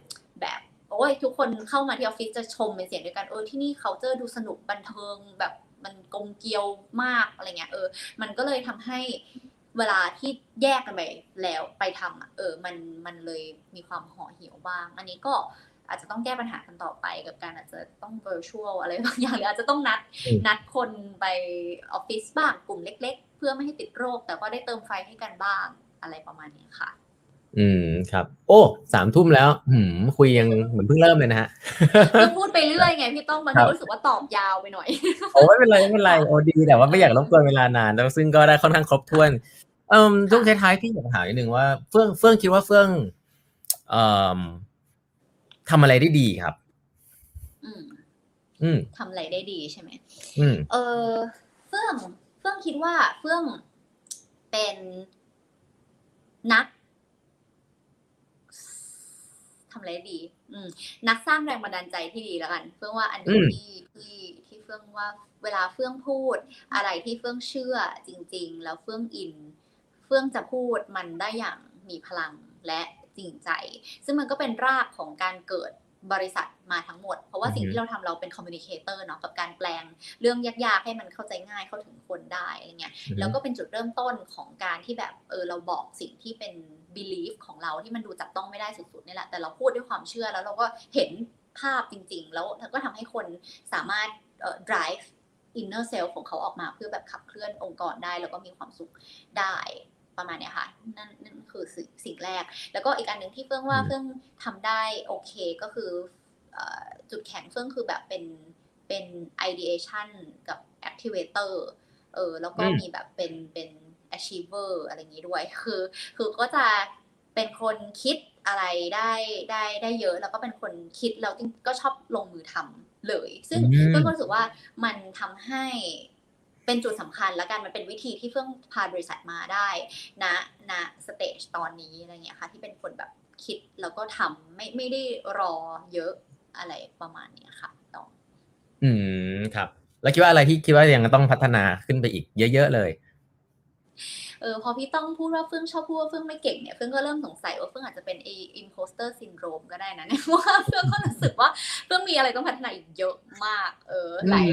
S2: แบบโอ้ยทุกคนเข้ามาที่ออฟฟิศจะชมเป็นเสียงเดียวกันเออที่นี่เขาเจอดูสนุกบันเทิงแบบมันกลมเกลียวมากอะไรเงี้ยเออ มันก็เลยทำให้เวลาที่แยกกันไปแล้วไปทำอะเออ มันมันเลยมีความห่อเหี่ยวบ้าง อันนี้ก็ อาจจะต้องแก้ปัญหากันต่อไปกับการอาจจะต้อง virtual อะไรบางอย่างหรืออาจจะต้องนัด
S1: อืม
S2: นัดคนไปออฟฟิศบ้างกลุ่มเล็ก ๆ เพื่อไม่ให้ติดโรค แต่ก็ได้เติมไฟให้กันบ้างอะไรประมาณนี้ค่ะ
S1: อืมครับ โอ้สามทุ่มแล้วหืมคุยยังเหมือนเพิ่งเริ่มเลยนะฮะ
S2: คือพูดไปเรื่อยไงพี่ต้องบาง
S1: ครั
S2: ที
S1: บ
S2: ก็รู้สึกว่าตอบยาวไปหน่อย
S1: โอ้ไม่เป็นไรไม่เป็นไรโอ้ดีแต่ว่าไม่อยากรบกวนเวลานานแล้วซึ่งก็ได้ค่อนข้างครบถ้วนเอ่มช่วงท้ายๆพี่อยากถามนิดนึงว่าเฟื่องเฟื่องคิดว่าเฟื่องเอ่อ ทำอะไรได้ดีครับ
S2: อืม
S1: อืม
S2: ทำอะไรได้ดีใช่ไหม
S1: อืม
S2: เออเฟื่องเฟื่องคิดว่าเฟื่องเป็นนักทำอะไรได้ดี อืม นักสร้างแรงบันดาลใจที่ดีแล้วกัน เฟื่องว่าอันนี้
S1: อืม
S2: ที่ที่ที่เฟื่องว่า เวลาเฟื่องพูด อะไรที่เฟื่องเชื่อจริง ๆ แล้วเฟื่อง in เฟื่องจะพูดมันได้อย่างมีพลังและ จริงใจ ซึ่งมันก็เป็นรากของการเกิดบริษัทมาทั้งหมด เพราะว่าสิ่งที่เราทำเราเป็น communicator เนาะกับการแปลงเรื่องยากๆ ให้มันเข้าใจง่ายเข้าถึงคนได้อะไรเงี้ยแล้วก็เป็นจุดเริ่มต้นของการที่แบบเออเราบอกสิ่งที่เป็น belief ของเราที่มันดูจับต้องไม่ได้สุดๆนี่แหละแต่เราพูดด้วยความเชื่อแล้วเราก็เห็นภาพจริง ๆ แล้วก็ทำให้คนสามารถเอ่อ drive inner self ของเขาออกมาเพื่อแบบขับเคลื่อนองค์กรได้ แล้วก็มีความสุขได้ ประมาณเนี้ยค่ะนั่นนั่นคือสิ่งสิ่งแรก แล้วก็อีกอันหนึ่งที่เฟื่องว่า
S1: อืม
S2: เฟื่องทำได้โอเคก็คือเอ่อจุดแข็งเฟื่องคือแบบเป็นเป็น ideation กับ activator เออแล้วก็
S1: อืม
S2: มีแบบเป็นเป็น achiever อะไรอย่างนี้ด้วยคือ คือก็จะเป็นคนคิดอะไรได้ได้ได้เยอะแล้วก็เป็นคนคิดแล้วก็ชอบลงมือทำเลย ซึ่ง
S1: อืม
S2: เฟื่องก็รู้สึกว่ามันทำให้ เป็นจุดสำคัญแล้วกันมันเป็นวิธีที่เฟื่องพาบริษัทมาได้นะณสเตจตอนนี้อะไรเงี้ยค่ะ ที่เป็นคนแบบคิดแล้วก็ทำไม่ไม่ได้รอเยอะอะไรประมาณเนี้ยค่ะต้อง
S1: อืมครับ แล้วคิดว่าอะไรที่คิดว่ายังต้องพัฒนาขึ้นไปอีกเยอะ ๆ เลย
S2: เออพอพี่ต้องพูดว่าเฟื่องชอบพูดว่าเฟื่องไม่เก่งเนี่ยเฟื่องก็เริ่มสงสัยว่าเฟื่องอาจจะเป็น a imposter syndrome ก็ได้นะเนี่ยว่าเฟื่องก็รู้สึกว่าเฟื่องมีอะไรต้องพัฒนาอีกเยอะมาก เออหลาย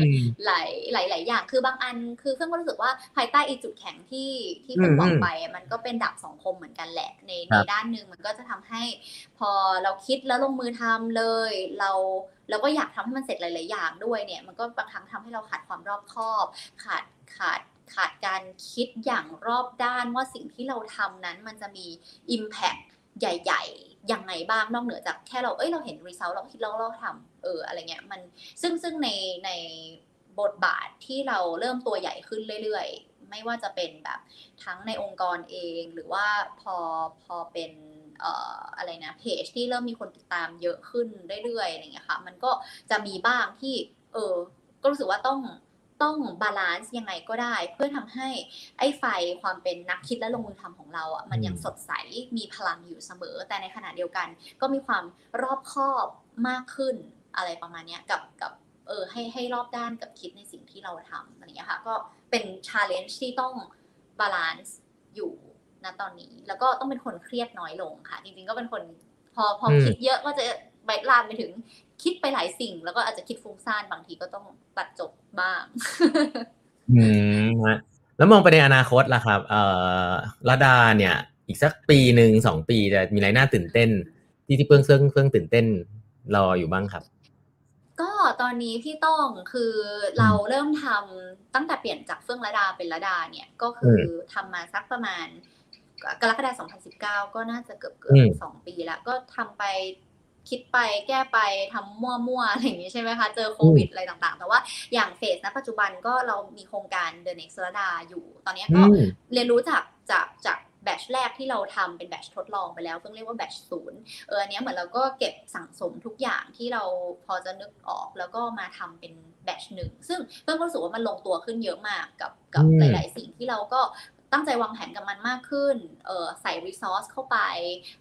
S2: หลายหลายหลายอย่างคือบางอันคือเพื่อนก็รู้สึกว่าภายใต้อีจุดแข็งที่ที่เพื่อน
S1: อืม
S2: บอก
S1: อืม
S2: ไปอะมันก็เป็นดับสองคมเหมือนกันแหละใน
S1: ครั
S2: ใน
S1: บ
S2: ด้านหนึ่งมันก็จะทำให้ พอเราคิดแล้วลงมือทำเลย เราเราก็อยากทำให้มันเสร็จหลาย ๆ อย่างด้วยเนี่ย มันก็บางครั้งทำให้เราขาดความรอบคอบ ขาดขาด ขาดการคิดอย่างรอบด้านว่าสิ่งที่เราทำนั้นมันจะมี Impact ใหญ่ ๆ ยังไงบ้างนอกเหนือจากแค่เรา เอ้ย เราเห็น result เราคิดแล้วเราทำเออ อะไรเงี้ย มัน ซึ่งซึ่งใน ในบทบาทที่เราเริ่มตัวใหญ่ขึ้นเรื่อยๆ ไม่ว่าจะเป็นแบบทั้งในองค์กรเอง หรือว่าพอ พอเป็นเอ่ออะไรนะ เพจที่เริ่มมีคนติดตามเยอะขึ้นเรื่อยๆ อะไรเงี้ยค่ะ มันก็จะมีบ้างที่ เออ ก็รู้สึกว่าต้อง ต้องบาลานซ์ยังไงก็ได้ เพื่อทำให้ไอ้ไฟความเป็นนักคิดและลงมือทำของเราอะมันยังสดใสมีพลังอยู่เสมอ แต่ในขณะเดียวกัน ก็มีความรอบคอบมากขึ้นอะไรประมาณเนี้ยกับกับเออให้ให้รอบด้านกับคิดในสิ่งที่เราทำอะไรเงี้ยค่ะก็เป็น challenge ที่ต้อง balance อยู่ณตอนนี้ แล้วก็ต้องเป็นคนเครียดน้อยลงค่ะ จริงๆก็เป็นคนพอพอคิดเยอะก็จะ ไปลามไปถึงคิดไปหลายสิ่ง แล้วก็อาจจะคิดฟุ้งซ่านบางทีก็ต้องตัดจบบ้าง
S1: อืมฮะแล้วมองไปในอนาคตล่ะครับ LDA เนี่ย อีกสักปีหนึ่งสองปีจะมีอะไรน่าตื่นเต้น ที่ที่เฟื่องเฟื่องเฟื่องตื่นเต้นรออยู่บ้างครับ
S2: ก็ตอนนี้พี่ต้องคือเราเริ่มทำตั้งแต่เปลี่ยนจากเฟื่องระดาเป็นระดาเนี่ยก็คือทำมาสักประมาณกรกฎาคม2019 ก็น่าจะเกือบเกือ
S1: อื
S2: บ
S1: ม
S2: สองปีแล้ว ก็ทำไป คิดไปแก้ไปทำมั่วๆอะไรอย่างนี้ใช่ไหมคะ เจอโควิดอะไรต่างๆ แต่ว่าอย่างเฟสณปัจจุบันก็เรามีโครงการ The Next ระดาอยู่ ตอนนี้
S1: อื
S2: ก็
S1: ม
S2: เรียนรู้จากจากจากแบตชแรกที่เราทำเป็นแบตชทดลองไปแล้วเพิ่งเรียกว่าแบตชศูนย์เอออันเนี้ยเหมือนเราก็เก็บสั่งสมทุกอย่างที่เราพอจะนึกออกแล้วก็มาทำเป็นแบตชหนึ่งซึ่งเพิ่งรู้สึกว่ามันลงตัวขึ้นเยอะมากกับกับ
S1: อืม
S2: หลาย ๆ สิ่งที่เราก็ ตั้งใจวางแผนกับมันมากขึ้นเออใส่รีซอสเข้าไป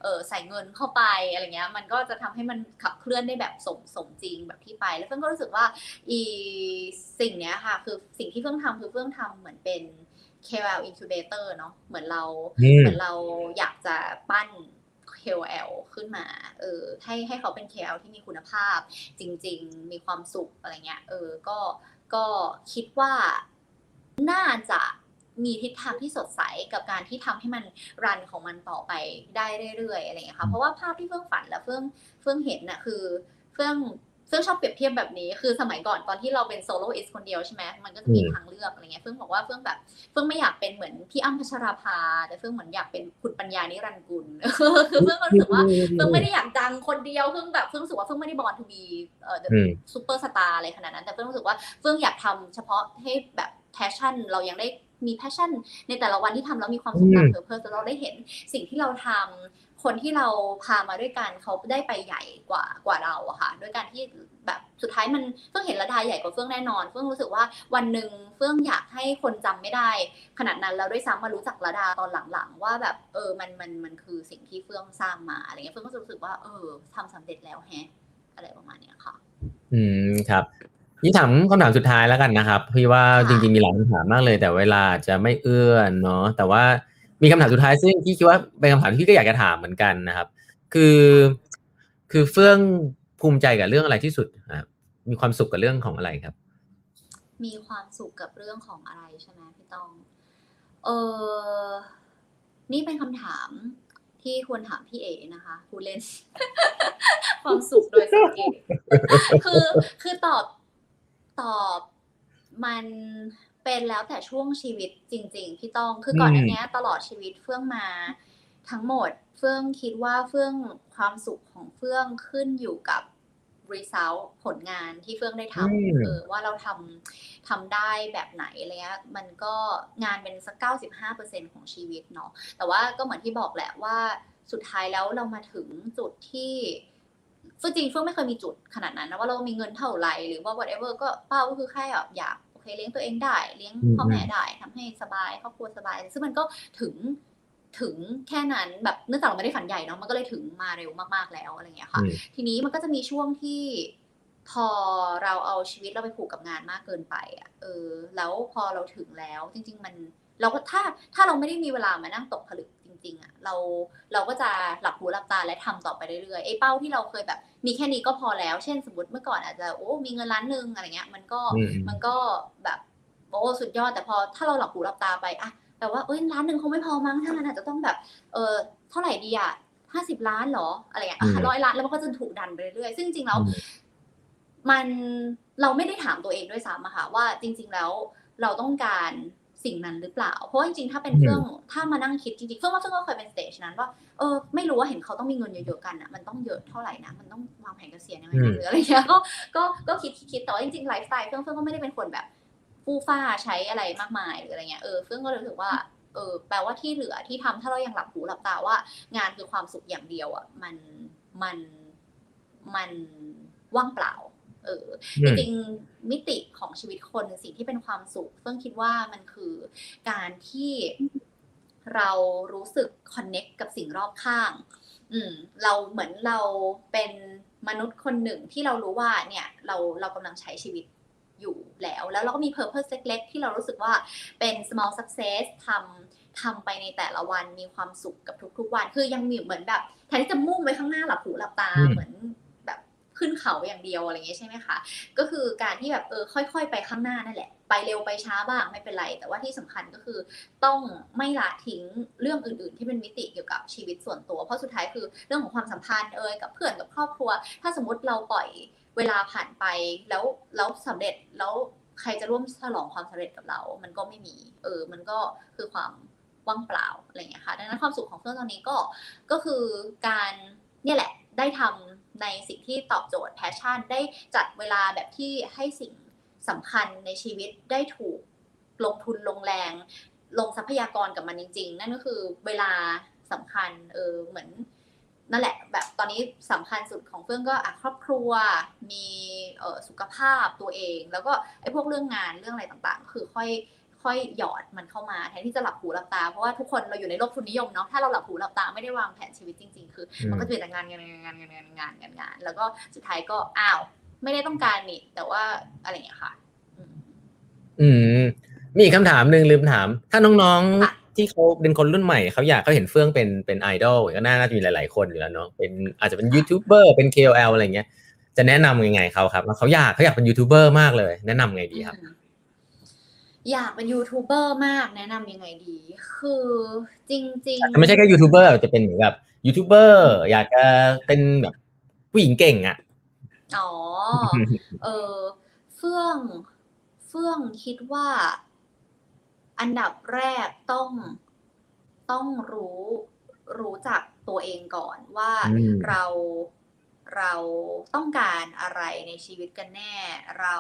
S2: เออใส่เงินเข้าไปอะไรเงี้ยมันก็จะทำให้มันขับเคลื่อนได้แบบสมสมจริงแบบที่ไป แล้วเพิ่งก็รู้สึกว่าอีสิ่งเนี้ยค่ะ คือสิ่งที่เพิ่งทำคือเพิ่งทำเหมือนเป็น KOL incubator เนาะเหมือนเรา
S1: อืม
S2: เหมือนเราอยากจะปั้น KOL ขึ้นมา เออ ให้ให้เขาเป็น KOL ที่มีคุณภาพ จริง ๆ มีความสุขอะไรเงี้ย เออ ก็ ก็คิดว่า น่าจะ มีทิศทางที่สดใสกับการที่ทำให้มันรันของมันต่อไปได้เรื่อยๆอะไรเงี้ยค่ะเพราะว่าภาพที่เฟื่องฝันและเฟื่องเฟื่องเห็นน่ะคือเฟื่องเฟื่องชอบเปรียบเทียบแบบนี้ คือสมัยก่อนตอนที่เราเป็นโซโล่อิสคนเดียวใช่ไหมมันก็จะมี
S1: อืม
S2: ทางเลือกอะไรเงี้ยเฟื่องบอกว่าเฟื่องแบบเฟื่องไม่อยากเป็นเหมือนพี่อั้มพัชราภา แต่เฟื่องเหมือนอยากเป็นคุณปัญญานิรันดร์กุลคือเฟื่องก็รู้สึกว่าเฟื่องไม่ได้อยากดังคนเดียวเฟื่องแบบเฟื่องรู้สึกว่าเฟื่องไม่ได้ born to be เอ่อ
S1: อืม
S2: ซูเปอร์สตาร์อะไรขนาดนั้น แต่เฟื่องรู้สึกว่าเฟื่องอยากทำเฉพาะให้แบบ passion เรายังได้ มี passion ในแต่ละวันที่ทำแล้วมีความสุข
S1: อืม
S2: ตาม purpose เราได้เห็นสิ่งที่เราทำคนที่เราพามาด้วยกันเขาได้ไปใหญ่กว่ากว่าเราอะค่ะด้วยการที่แบบสุดท้ายมันเฟื่องเห็นระดาใหญ่กว่าเฟื่องแน่นอนเฟื่องรู้สึกว่าวันหนึ่งเฟื่องอยากให้คนจำไม่ได้ ขนาดนั้นแล้วด้วยซ้ำมารู้จักระดาตอนหลังๆ ว่าแบบเออมันมันมันคือสิ่งที่เฟื่องสร้างมาอะไรเงี้ยเฟื่องก็จะรู้สึกว่าเออทำสำเร็จแล้วแฮะอะไรประมาณเนี้ยค่ะ
S1: อืมครับ นี่ถามคำถามสุดท้ายแล้วกันนะครับ พี่ว่า
S2: ค่ะ
S1: จริงๆมีหลายคำถามมากเลย แต่เวลาจะไม่เอื้อเนาะแต่ว่ามีคำถามสุดท้ายซึ่งพี่คิดว่าเป็นคำถามที่พี่ก็อยากจะถามเหมือนกันนะครับ คือ คือเฟื่องภูมิใจกับเรื่องอะไรที่สุดครับมีความสุขกับเรื่องของอะไรครับ
S2: มีความสุขกับเรื่องของอะไรใช่ไหมพี่ต้องเออนี่เป็นคำถามที่ควรถามพี่เอนะคะผู้เล่น ความสุขโดยสังเกตคือคือตอบ ตอบมันเป็นแล้วแต่ช่วงชีวิตจริง ๆ พี่ต้องคือก่อนหน้านี้ตลอดชีวิตเฟื่องมาทั้งหมดเฟื่องคิดว่าเฟื่องความสุขของเฟื่องขึ้นอยู่กับ result ผลงานที่เฟื่องได้ทำเออว่าเราทำทำได้แบบไหนอะไรเงี้ยมันก็งานเป็นสักเก้าสิบห้าเปอร์เซ็นของชีวิตเนาะแต่ว่าก็เหมือนที่บอกแหละว่าสุดท้ายแล้วเรามาถึงจุดที่ เฟื่องจริงเฟื่องไม่เคยมีจุดขนาดนั้นนะว่าเรามีเงินเท่าไหร่หรือว่า whatever ก็เป้าก็คือแค่อยากโอเคเลี้ยงตัวเองได้ เลี้ยงพ่อแม่ได้ทำให้สบายครอบครัวสบาย ซึ่งมันก็ถึงถึงแค่นั้นแบบเนื่องจากเราไม่ได้ฝันใหญ่เนาะมันก็เลยถึงมาเร็วมากๆแล้วอะไรเงี้ยค่ะ ทีนี้มันก็จะมีช่วงที่พอเราเอาชีวิตเราไปผูกกับงานมากเกินไปอะเออ แล้วพอเราถึงแล้วจริง ๆ มันเราก็ถ้าถ้าเราไม่ได้มีเวลามานั่งตกผลึกจ ริงๆอะเราเราก็จะหลับหูหลับตาและทำต่อไปเรื่อยๆไอ้เป้าที่เราเคยแบบ มีแค่นี้ก็พอแล้ว เช่นสมมติเมื่อก่อนอาจจะโอ้มีเงินล้านหนึ่งอะไรเงี้ย มันก็มันก็แบบโอ้สุดยอดแต่พอถ้าเราหลับหูหลับตาไปอะแต่ว่าเอ้ยล้านหนึ่งคงไม่พอมั้งถ้างั้นอาจจะต้องแบบเออเท่าไหร่ดีอะห้าสิบล้านเหรออะไรอย่างเงี้ยร้อยล้านแล้วมันก็จะถูกดันไปเรื่อยๆซึ่งจริงๆแล้วมันเราไม่ได้ถามตัวเองด้วยซ้ำอะค่ะว่าจริง ๆแล้วเราต้องการ สิ่งนั้นหรือเปล่า เพราะจริงๆ ถ้าเป็นเฟื่องถ้ามานั่งคิดจริงๆเฟื่องว่าเฟื่องก็เคยเป็นสเตจนั้นว่าเออไม่รู้ว่าเห็นเขาต้องมีเงินเยอะๆกันอะมันต้องเยอะเท่าไหร่นะมันต้องวางแผนเกษียณยังไงนะหรืออะไรเงี้ยก็ก็ก็คิดคิดแต่ว่าจริงๆไลฟ์สไตล์เฟื่องเฟื่องก็ไม่ได้เป็นคนแบบฟู่ฟ้าใช้อะไรมากมายหรืออะไรเงี้ยเออเฟื่องก็เลยรู้สึกว่าเออแปลว่าที่เหลือที่ทำถ้าเรายังหลับหูหลับตาว่า งานคือความสุขอย่างเดียวอะมันมันมันว่างเปล่า เออจริงๆมิติของชีวิตคนสิ่งที่เป็นความสุขเฟื่องคิดว่ามันคือการที่เรารู้สึกคอนเน็กกับสิ่งรอบข้าง อืม เราเหมือนเราเป็นมนุษย์คนหนึ่งที่เรารู้ว่า เนี่ย เราเรากำลังใช้ชีวิตอยู่แล้ว แล้วเราก็มี purpose เล็กๆ ที่เรารู้สึกว่าเป็น small success ทำทำไปในแต่ละวันมีความสุขกับทุกๆวัน คือยังมีเหมือนแบบแทนที่จะมุ่งไปข้างหน้าหลับหูหลับตาเหมือนแบบ ขึ้นเขาอย่างเดียวอะไรเงี้ยใช่ไหมคะก็คือการที่แบบเออค่อย ๆ ไปข้างหน้านั่นแหละ ไปเร็วไปช้าบ้างไม่เป็นไร แต่ว่าที่สำคัญก็คือต้องไม่ละทิ้งเรื่องอื่น ๆ ที่เป็นมิติเกี่ยวกับชีวิตส่วนตัว เพราะสุดท้ายคือเรื่องของความสัมพันธ์เอ่ยกับเพื่อนกับครอบครัว ถ้าสมมติเราปล่อยเวลาผ่านไปแล้วแล้วสำเร็จแล้วใครจะร่วมฉลองความสำเร็จกับเรา มันก็ไม่มี เออ มันก็คือความว่างเปล่าอะไรเงี้ยค่ะ ดังนั้นความสุขของเฟื่องตอนนี้ก็ ก็คือการเนี่ยแหละ ได้ทำ ในสิ่งที่ตอบโจทย์ passion ได้จัดเวลาแบบที่ให้สิ่งสำคัญในชีวิตได้ถูกลงทุนลงแรง ลงทรัพยากรกับมันจริง ๆ นั่นก็คือเวลาสำคัญเออเหมือนนั่นแหละแบบตอนนี้สำคัญสุดของเฟื่องก็อครอบครัวมีออสุขภาพตัวเอง แล้วก็ไอ้พวกเรื่องงานเรื่องอะไรต่างๆ คือค่อย ค่อยหยอดมันเข้ามาแทนที่จะหลับหูหลับตาเพราะว่าทุกคนเราอยู่ในโลกทุนนิยมเนาะถ้าเราหลับหูหลับตาไม่ได้วางแผนชีวิตจริง ๆ คือ มันก็จะเป็นแต่งานงานงานงานงานงานงานงาน แล้วก็สุดท้ายก็อ้าว ไม่ได้ต้องการนี่แต่ว่าอะไรอย่างเงี้ยค่ะ
S1: อืม มีอีกคำถามหนึ่งลืมถาม ถ้าน้องๆที่เขาเป็นคนรุ่นใหม่เขาอยากเขาเห็นเฟื่องเป็นเป็นไอดอลก็น่าจะมีหลาย ๆ คนอยู่แล้วเนาะเป็นอาจจะเป็นยูทูบเบอร์เป็น KOL อะไรเงี้ยจะแนะนำยังไงเขาครับเขาอยากเขาอยากเป็นยูทูบเบอร์มากเลย แนะนำไงดีครับ
S2: อยากเป็นยูทูบเบอร์มากแนะนำยังไงดี คือจริง
S1: ๆ ไม่ใช่แค่ยูทูบเบอร์จะเป็นเหมือนแบบยูทูบเบอร์อยากจะเป็นแบบผู้หญิงเก่งอะ
S2: อ๋อ เออ เฟื่อง เฟื่องคิดว่า อันดับแรกต้องต้องรู้รู้จักตัวเองก่อนว่าเรา เราต้องการอะไรในชีวิตกันแน่ เรา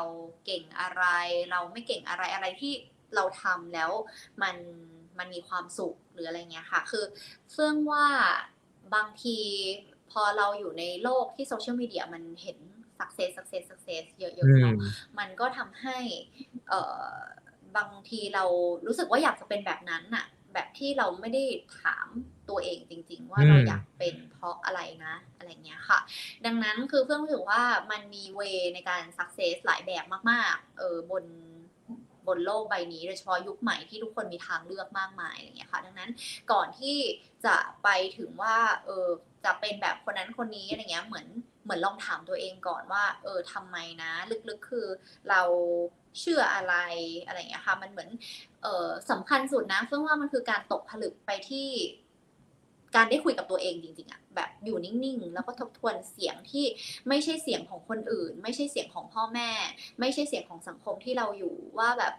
S2: เก่งอะไร เราไม่เก่งอะไรอะไรที่เราทำแล้วมันมันมีความสุขหรืออะไรเงี้ยค่ะ คือเฟื่องว่าบางทีพอเราอยู่ในโลกที่โซเชียลมีเดียมันเห็น success success success เยอะๆเนาะมันก็ทำให้เอ่อบางทีเรารู้สึกว่าอยากจะเป็นแบบนั้นอะแบบที่เราไม่ได้ถาม ตัวเองจริง ๆ ว่าเราอยากเป็นเพราะอะไรนะอะไรเงี้ยค่ะ ดังนั้นคือเพื่อนรู้สึกว่ามันมีเวในการ success หลายแบบมากๆเออบนบนโลกใบนี้โดยเฉพาะยุคใหม่ที่ทุกคนมีทางเลือกมากมายอะไรเงี้ยค่ะ ดังนั้นก่อนที่จะไปถึงว่าเออจะเป็นแบบคนนั้นคนนี้อะไรเงี้ยเหมือนเหมือนลองถามตัวเองก่อนว่า เออทำไมนะ ลึกๆคือเราเชื่ออะไรอะไรอย่างเงี้ยค่ะ มันเหมือนเออสำคัญสุดนะเฟื่องว่ามันคือการตกผลึกไปที่ การได้คุยกับตัวเองจริงๆอะแบบอยู่นิ่งๆ แล้วก็ทบทวนเสียงที่ไม่ใช่เสียงของคนอื่น ไม่ใช่เสียงของพ่อแม่ ไม่ใช่เสียงของสังคมที่เราอยู่ว่าแบบ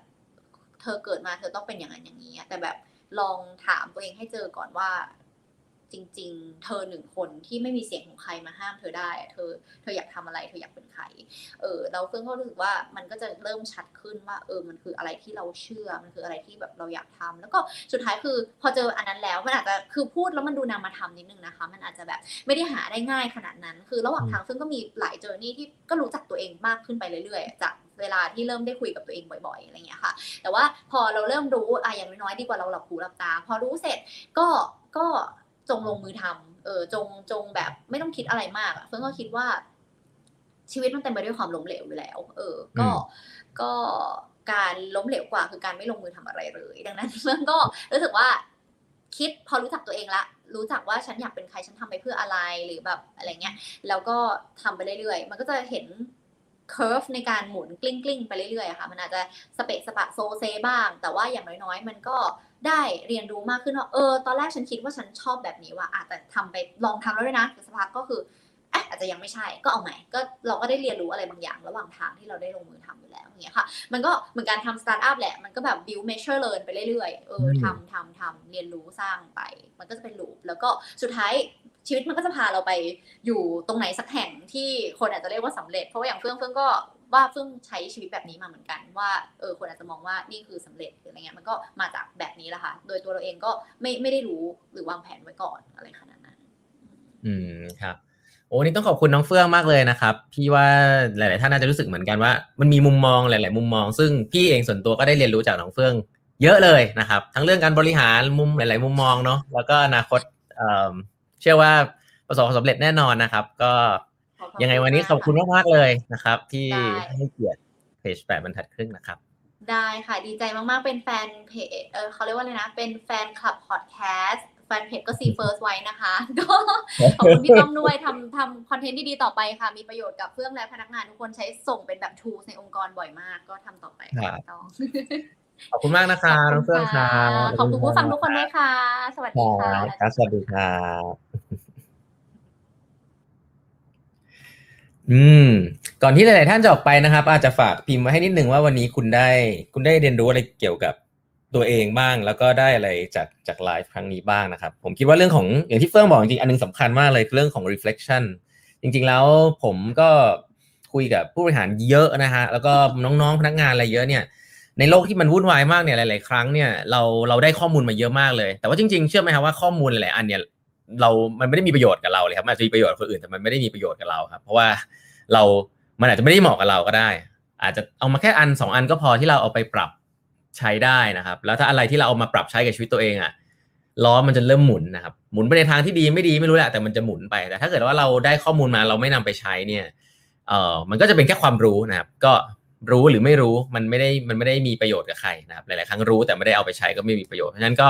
S2: เธอเกิดมาเธอต้องเป็นอย่างนั้นอย่างนี้แต่แบบลองถามตัวเองให้เจอก่อนว่า จริง ๆ เธอหนึ่งคนที่ไม่มีเสียงของใครมาห้ามเธอได้ เธอ เธออยากทำอะไร เธออยากเป็นใคร เออเราเพิ่งก็รู้สึกว่ามันก็จะเริ่มชัดขึ้นว่า เออ มันคืออะไรที่เราเชื่อ มันคืออะไรที่แบบเราอยากทำแล้วก็สุดท้ายคือ พอเจออันนั้นแล้ว มันอาจจะ คือพูดแล้วมันดูนามธรรมนิดนึงนะคะ มันอาจจะแบบไม่ได้หาได้ง่ายขนาดนั้น คือระหว่างทางซึ่งก็มีหลายเจอร์นี่ที่ก็รู้จักตัวเองมากขึ้นไปเรื่อยๆ จากเวลาที่เริ่มได้คุยกับตัวเองบ่อยๆ อะไรเงี้ยค่ะ แต่ว่าพอเราเริ่มรู้อะอย่างน้อยๆ ดีกว่าเราหลับหูหลับตา พอรู้เสร็จก็ ก็ จงลงมือทำเออจงจงแบบไม่ต้องคิดอะไรมากอะเฟิร์นก็คิดว่า ชีวิตมันเต็มไปด้วยความล้มเหลวอยู่แล้ว เออ ก็ก็การล้มเหลวกว่าคือการไม่ลงมือทำอะไรเลย ดังนั้นเฟิร์นก็รู้สึกว่า คิดพอรู้จักตัวเองละรู้จักว่าฉันอยากเป็นใครฉันทำไปเพื่ออะไรหรือแบบอะไรเงี้ย แล้วก็ทำไปเรื่อยๆ มันก็จะเห็น curve ในการหมุนกลิ้งกลิ้งไปเรื่อยๆอะค่ะ มันอาจจะสเปะสปะโซเซบ้าง แต่ว่าอย่างน้อยๆ มันก็ได้เรียนรู้มากขึ้นว่าเออ ตอนแรกฉันคิดว่าฉันชอบแบบนี้ว่าอาจจะทำไปลองทำแล้วด้วยนะแต่สักพักก็คือเอ๊ะอาจจะยังไม่ใช่ก็เอาใหม่ก็เราก็ได้เรียนรู้อะไรบางอย่าง ระหว่างทางที่เราได้ลงมือทำอยู่แล้วอย่างเงี้ยค่ะ มันก็เหมือนการทำสตาร์ทอัพแหละ มันก็แบบ build measure learn ไปเรื่อยๆเออทำทำทำเรียนรู้สร้างไป มันก็จะเป็นลูปแล้วก็สุดท้าย ชีวิตมันก็จะพาเราไปอยู่ตรงไหนสักแห่งที่คนอาจจะเรียกว่าสำเร็จ เพราะว่าอย่างเฟื่องเฟื่องก็ว่าเฟื่องใช้ชีวิตแบบนี้มาเหมือนกัน ว่าเออคนอาจจะมองว่านี่คือสำเร็จหรืออะไรเงี้ยมันก็มาจากแบบนี้แหละค่ะ โดยตัวเราเองก็ไม่ไม่ได้รู้หรือวางแผนไว้ก่อนอะไรขนาดนั้น
S1: อืมครับโอ้นี่ต้องขอบคุณน้องเฟื่องมากเลยนะครับ พี่ว่าหลาย ๆ ท่านน่าจะรู้สึกเหมือนกันว่ามันมีมุมมองหลาย ๆ มุมมอง ซึ่งพี่เองส่วนตัวก็ได้เรียนรู้จากน้องเฟื่อง เยอะเลยนะครับ ทั้งเรื่องการบริหารมุมหลาย ๆ มุมมองเนาะแล้วก็อนาคต เอ่อเชื่อว่าประสบความสำเร็จแน่นอนนะครับ ก็ยังไงวันนี้ขอบคุณมากๆเลยนะครับ ที่ให้เกียรติเพจแปดบรรทัดครึ่งนะครับ
S2: ได้ค่ะดีใจมากๆเป็นแฟนเพจเออเขาเรียกว่าอะไรนะ เป็นแฟนคลับพอดแคสต์แฟนเพจก็ See First ไว้นะคะ ก็ขอบคุณพี่ต้องด้วยทำทำคอนเทนต์ดีๆต่อไปค่ะ มีประโยชน์กับเพื่อนและพนักงานทุกคนใช้ส่งเป็นแบบทูในองค์กรบ่อยมาก ก็ทำต่อไปค่ะต้อง
S1: ขอบคุณมากนะครับน้องเฟื่องครับ
S2: ขอบคุณผู้ฟังทุกคนด้วยค่ะ สวัสดีค่ะ
S1: ครับสวัสดีครั อืม ก่อนที่หลาย ๆ ท่านจะออกไปนะครับ อาจจะฝากพิมพ์ไว้ให้นิดหนึ่งว่าวันนี้คุณได้ คุณได้เรียนรู้อะไรเกี่ยวกับตัวเองบ้าง แล้วก็ได้อะไรจากจากไลฟ์ครั้งนี้บ้างนะครับ ผมคิดว่าเรื่องของอย่างที่เฟื่องบอกจริงอันนึงสำคัญมากเลยเรื่องของ reflection จริง ๆ แล้วผมก็คุยกับผู้บริหารเยอะนะฮะแล้วก็น้อง ๆ พนักงานอะไรเยอะเนี่ย ในโลกที่มันวุ่นวายมากเนี่ยหลาย ๆ ครั้งเนี่ยเราเราได้ข้อมูลมาเยอะมากเลย แต่ว่าจริง ๆ เชื่อไหมครับว่าข้อมูลหลาย ๆ อันเนี่ยเรา มันไม่ได้มีประโยชน์กับเราเลยครับ มันอาจจะมีประโยชน์คนอื่น แต่มันไม่ได้มีประโยชน์กับเราครับ เพราะว่า เรามันอาจจะไม่ได้เหมาะกับเราก็ได้ อาจจะเอามาแค่อันสองอันก็พอที่เราเอาไปปรับใช้ได้นะครับ แล้วถ้าอะไรที่เราเอามาปรับใช้กับชีวิตตัวเองอะล้อมันจะเริ่มหมุนนะครับหมุนไปในทางที่ดีไม่ดีไม่รู้แหละแต่มันจะหมุนไปแต่ถ้าเกิดว่าเราได้ข้อมูลมาเราไม่นำไปใช้เนี่ยเอ่อมันก็จะเป็นแค่ความรู้นะครับ ก็รู้หรือไม่รู้มันไม่ได้มันไม่ได้มีประโยชน์กับใครนะครับหลาย ๆ ครั้งรู้แต่ไม่ได้เอาไปใช้ก็ไม่มีประโยชน์เพราะฉะนั้นก็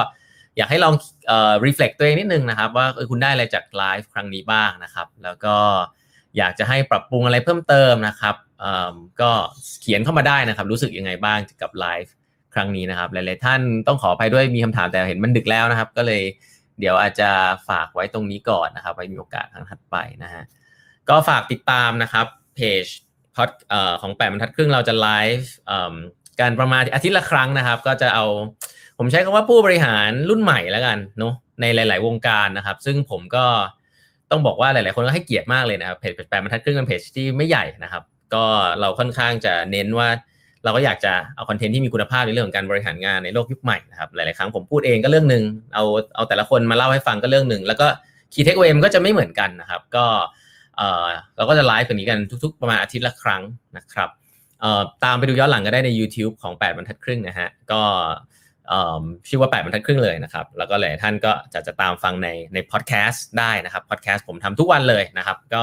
S1: อยากให้ลองเอ่อ reflect ตัวเองนิดนึงนะครับ ว่าคุณได้อะไรจากไลฟ์ครั้งนี้บ้างนะครับ แล้วก็ อยากจะให้ปรับปรุงอะไรเพิ่มเติมนะครับก็เขียนเข้ามาได้นะครับ รู้สึกยังไงบ้างกับไลฟ์ครั้งนี้นะครับ หลาย ๆ ท่านต้องขออภัยด้วยมีคำถามแต่เห็นมันดึกแล้วนะครับ ก็เลยเดี๋ยวอาจจะฝากไว้ตรงนี้ก่อนนะครับ ไว้มีโอกาสครั้งถัดไปนะฮะก็ฝากติดตามนะครับเพจพอดของแปดบรรทัดครึ่งเราจะไลฟ์การประมาณอาทิตย์ละครั้งนะครับ ก็จะเอาผมใช้คำว่าผู้บริหารรุ่นใหม่แล้วกันเนาะในหลาย ๆ วงการนะครับ ซึ่งผมก็ ต้องบอกว่าหลาย ๆ คนก็ให้เกียรติมากเลยนะครับเพจแปดบรรทัดครึ่งเป็นเพจที่ไม่ใหญ่นะครับ ก็เราค่อนข้างจะเน้นว่า เราก็อยากจะเอาคอนเทนต์ที่มีคุณภาพในเรื่องของการบริหารงานในโลกยุคใหม่นะครับหลาย ๆ ครั้งผมพูดเองก็เรื่องหนึ่งเอาเอาแต่ละคนมาเล่าให้ฟังก็เรื่องหนึ่งแล้วก็คีย์เทคเวมก็จะไม่เหมือนกันนะครับ ก็เออเราก็จะไลฟ์แบบนี้กันทุก ๆ ประมาณอาทิตย์ละครั้งนะครับเออตามไปดูย้อนหลังก็ได้ใน YouTube ของ 8บรรทัดครึ่งนะฮะก็ ชื่อว่า 8บรรทัดครึ่งเลยนะครับ แล้วก็หลายท่านก็จะจะตามฟังในในพอดแคสต์ได้นะครับพอดแคสต์ผมทำทุกวันเลยนะครับ ก็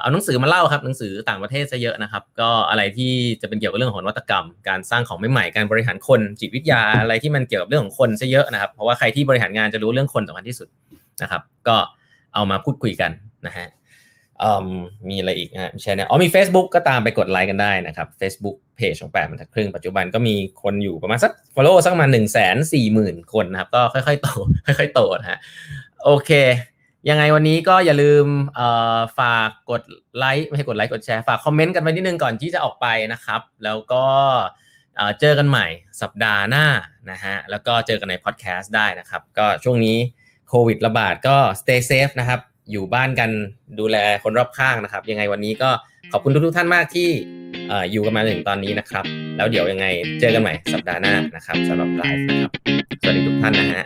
S1: เอาหนังสือมาเล่าครับหนังสือต่างประเทศซะเยอะนะครับ ก็อะไรที่จะเป็นเกี่ยวกับเรื่องของนวัตกรรม การสร้างของใหม่ๆการบริหารคนจิตวิทยาอะไรที่มันเกี่ยวกับเรื่องของคนซะเยอะนะครับ เพราะว่าใครที่บริหารงานจะรู้เรื่องคนสำคัญที่สุดนะครับ ก็เอามาพูดคุยกันนะฮะ มีอะไรอีกฮะใช่เนี่ยอ๋อมี Facebook ก็ตามไปกดไลค์กันได้นะครับ Facebook Page ของแปดบรรทัดครึ่งปัจจุบันก็มีคนอยู่ประมาณสัก follow สักประมาณหนึ่งแสนสี่หมื่นคนนะครับ ก็ค่อยๆโตค่อยๆโตนะฮะโอเค ยังไงวันนี้ก็อย่าลืมฝากกดไลค์ไม่ใช่กดไลค์กดแชร์ฝากคอมเมนต์กันไปนิดนึงก่อนที่จะออกไปนะครับ แล้วก็เจอกันใหม่สัปดาห์หน้านะฮะแล้วก็เจอกันในพอดแคสต์ได้นะครับ ก็ช่วงนี้โควิดระบาดก็ stay safe นะครับ อยู่บ้านกันดูแลคนรอบข้างนะครับ ยังไงวันนี้ก็ขอบคุณทุกๆท่านมากที่อยู่กันมาถึงตอนนี้นะครับ แล้วเดี๋ยวยังไงเจอกันใหม่สัปดาห์หน้านะครับสำหรับไลฟ์นะครับ สวัสดีทุกท่านนะฮะ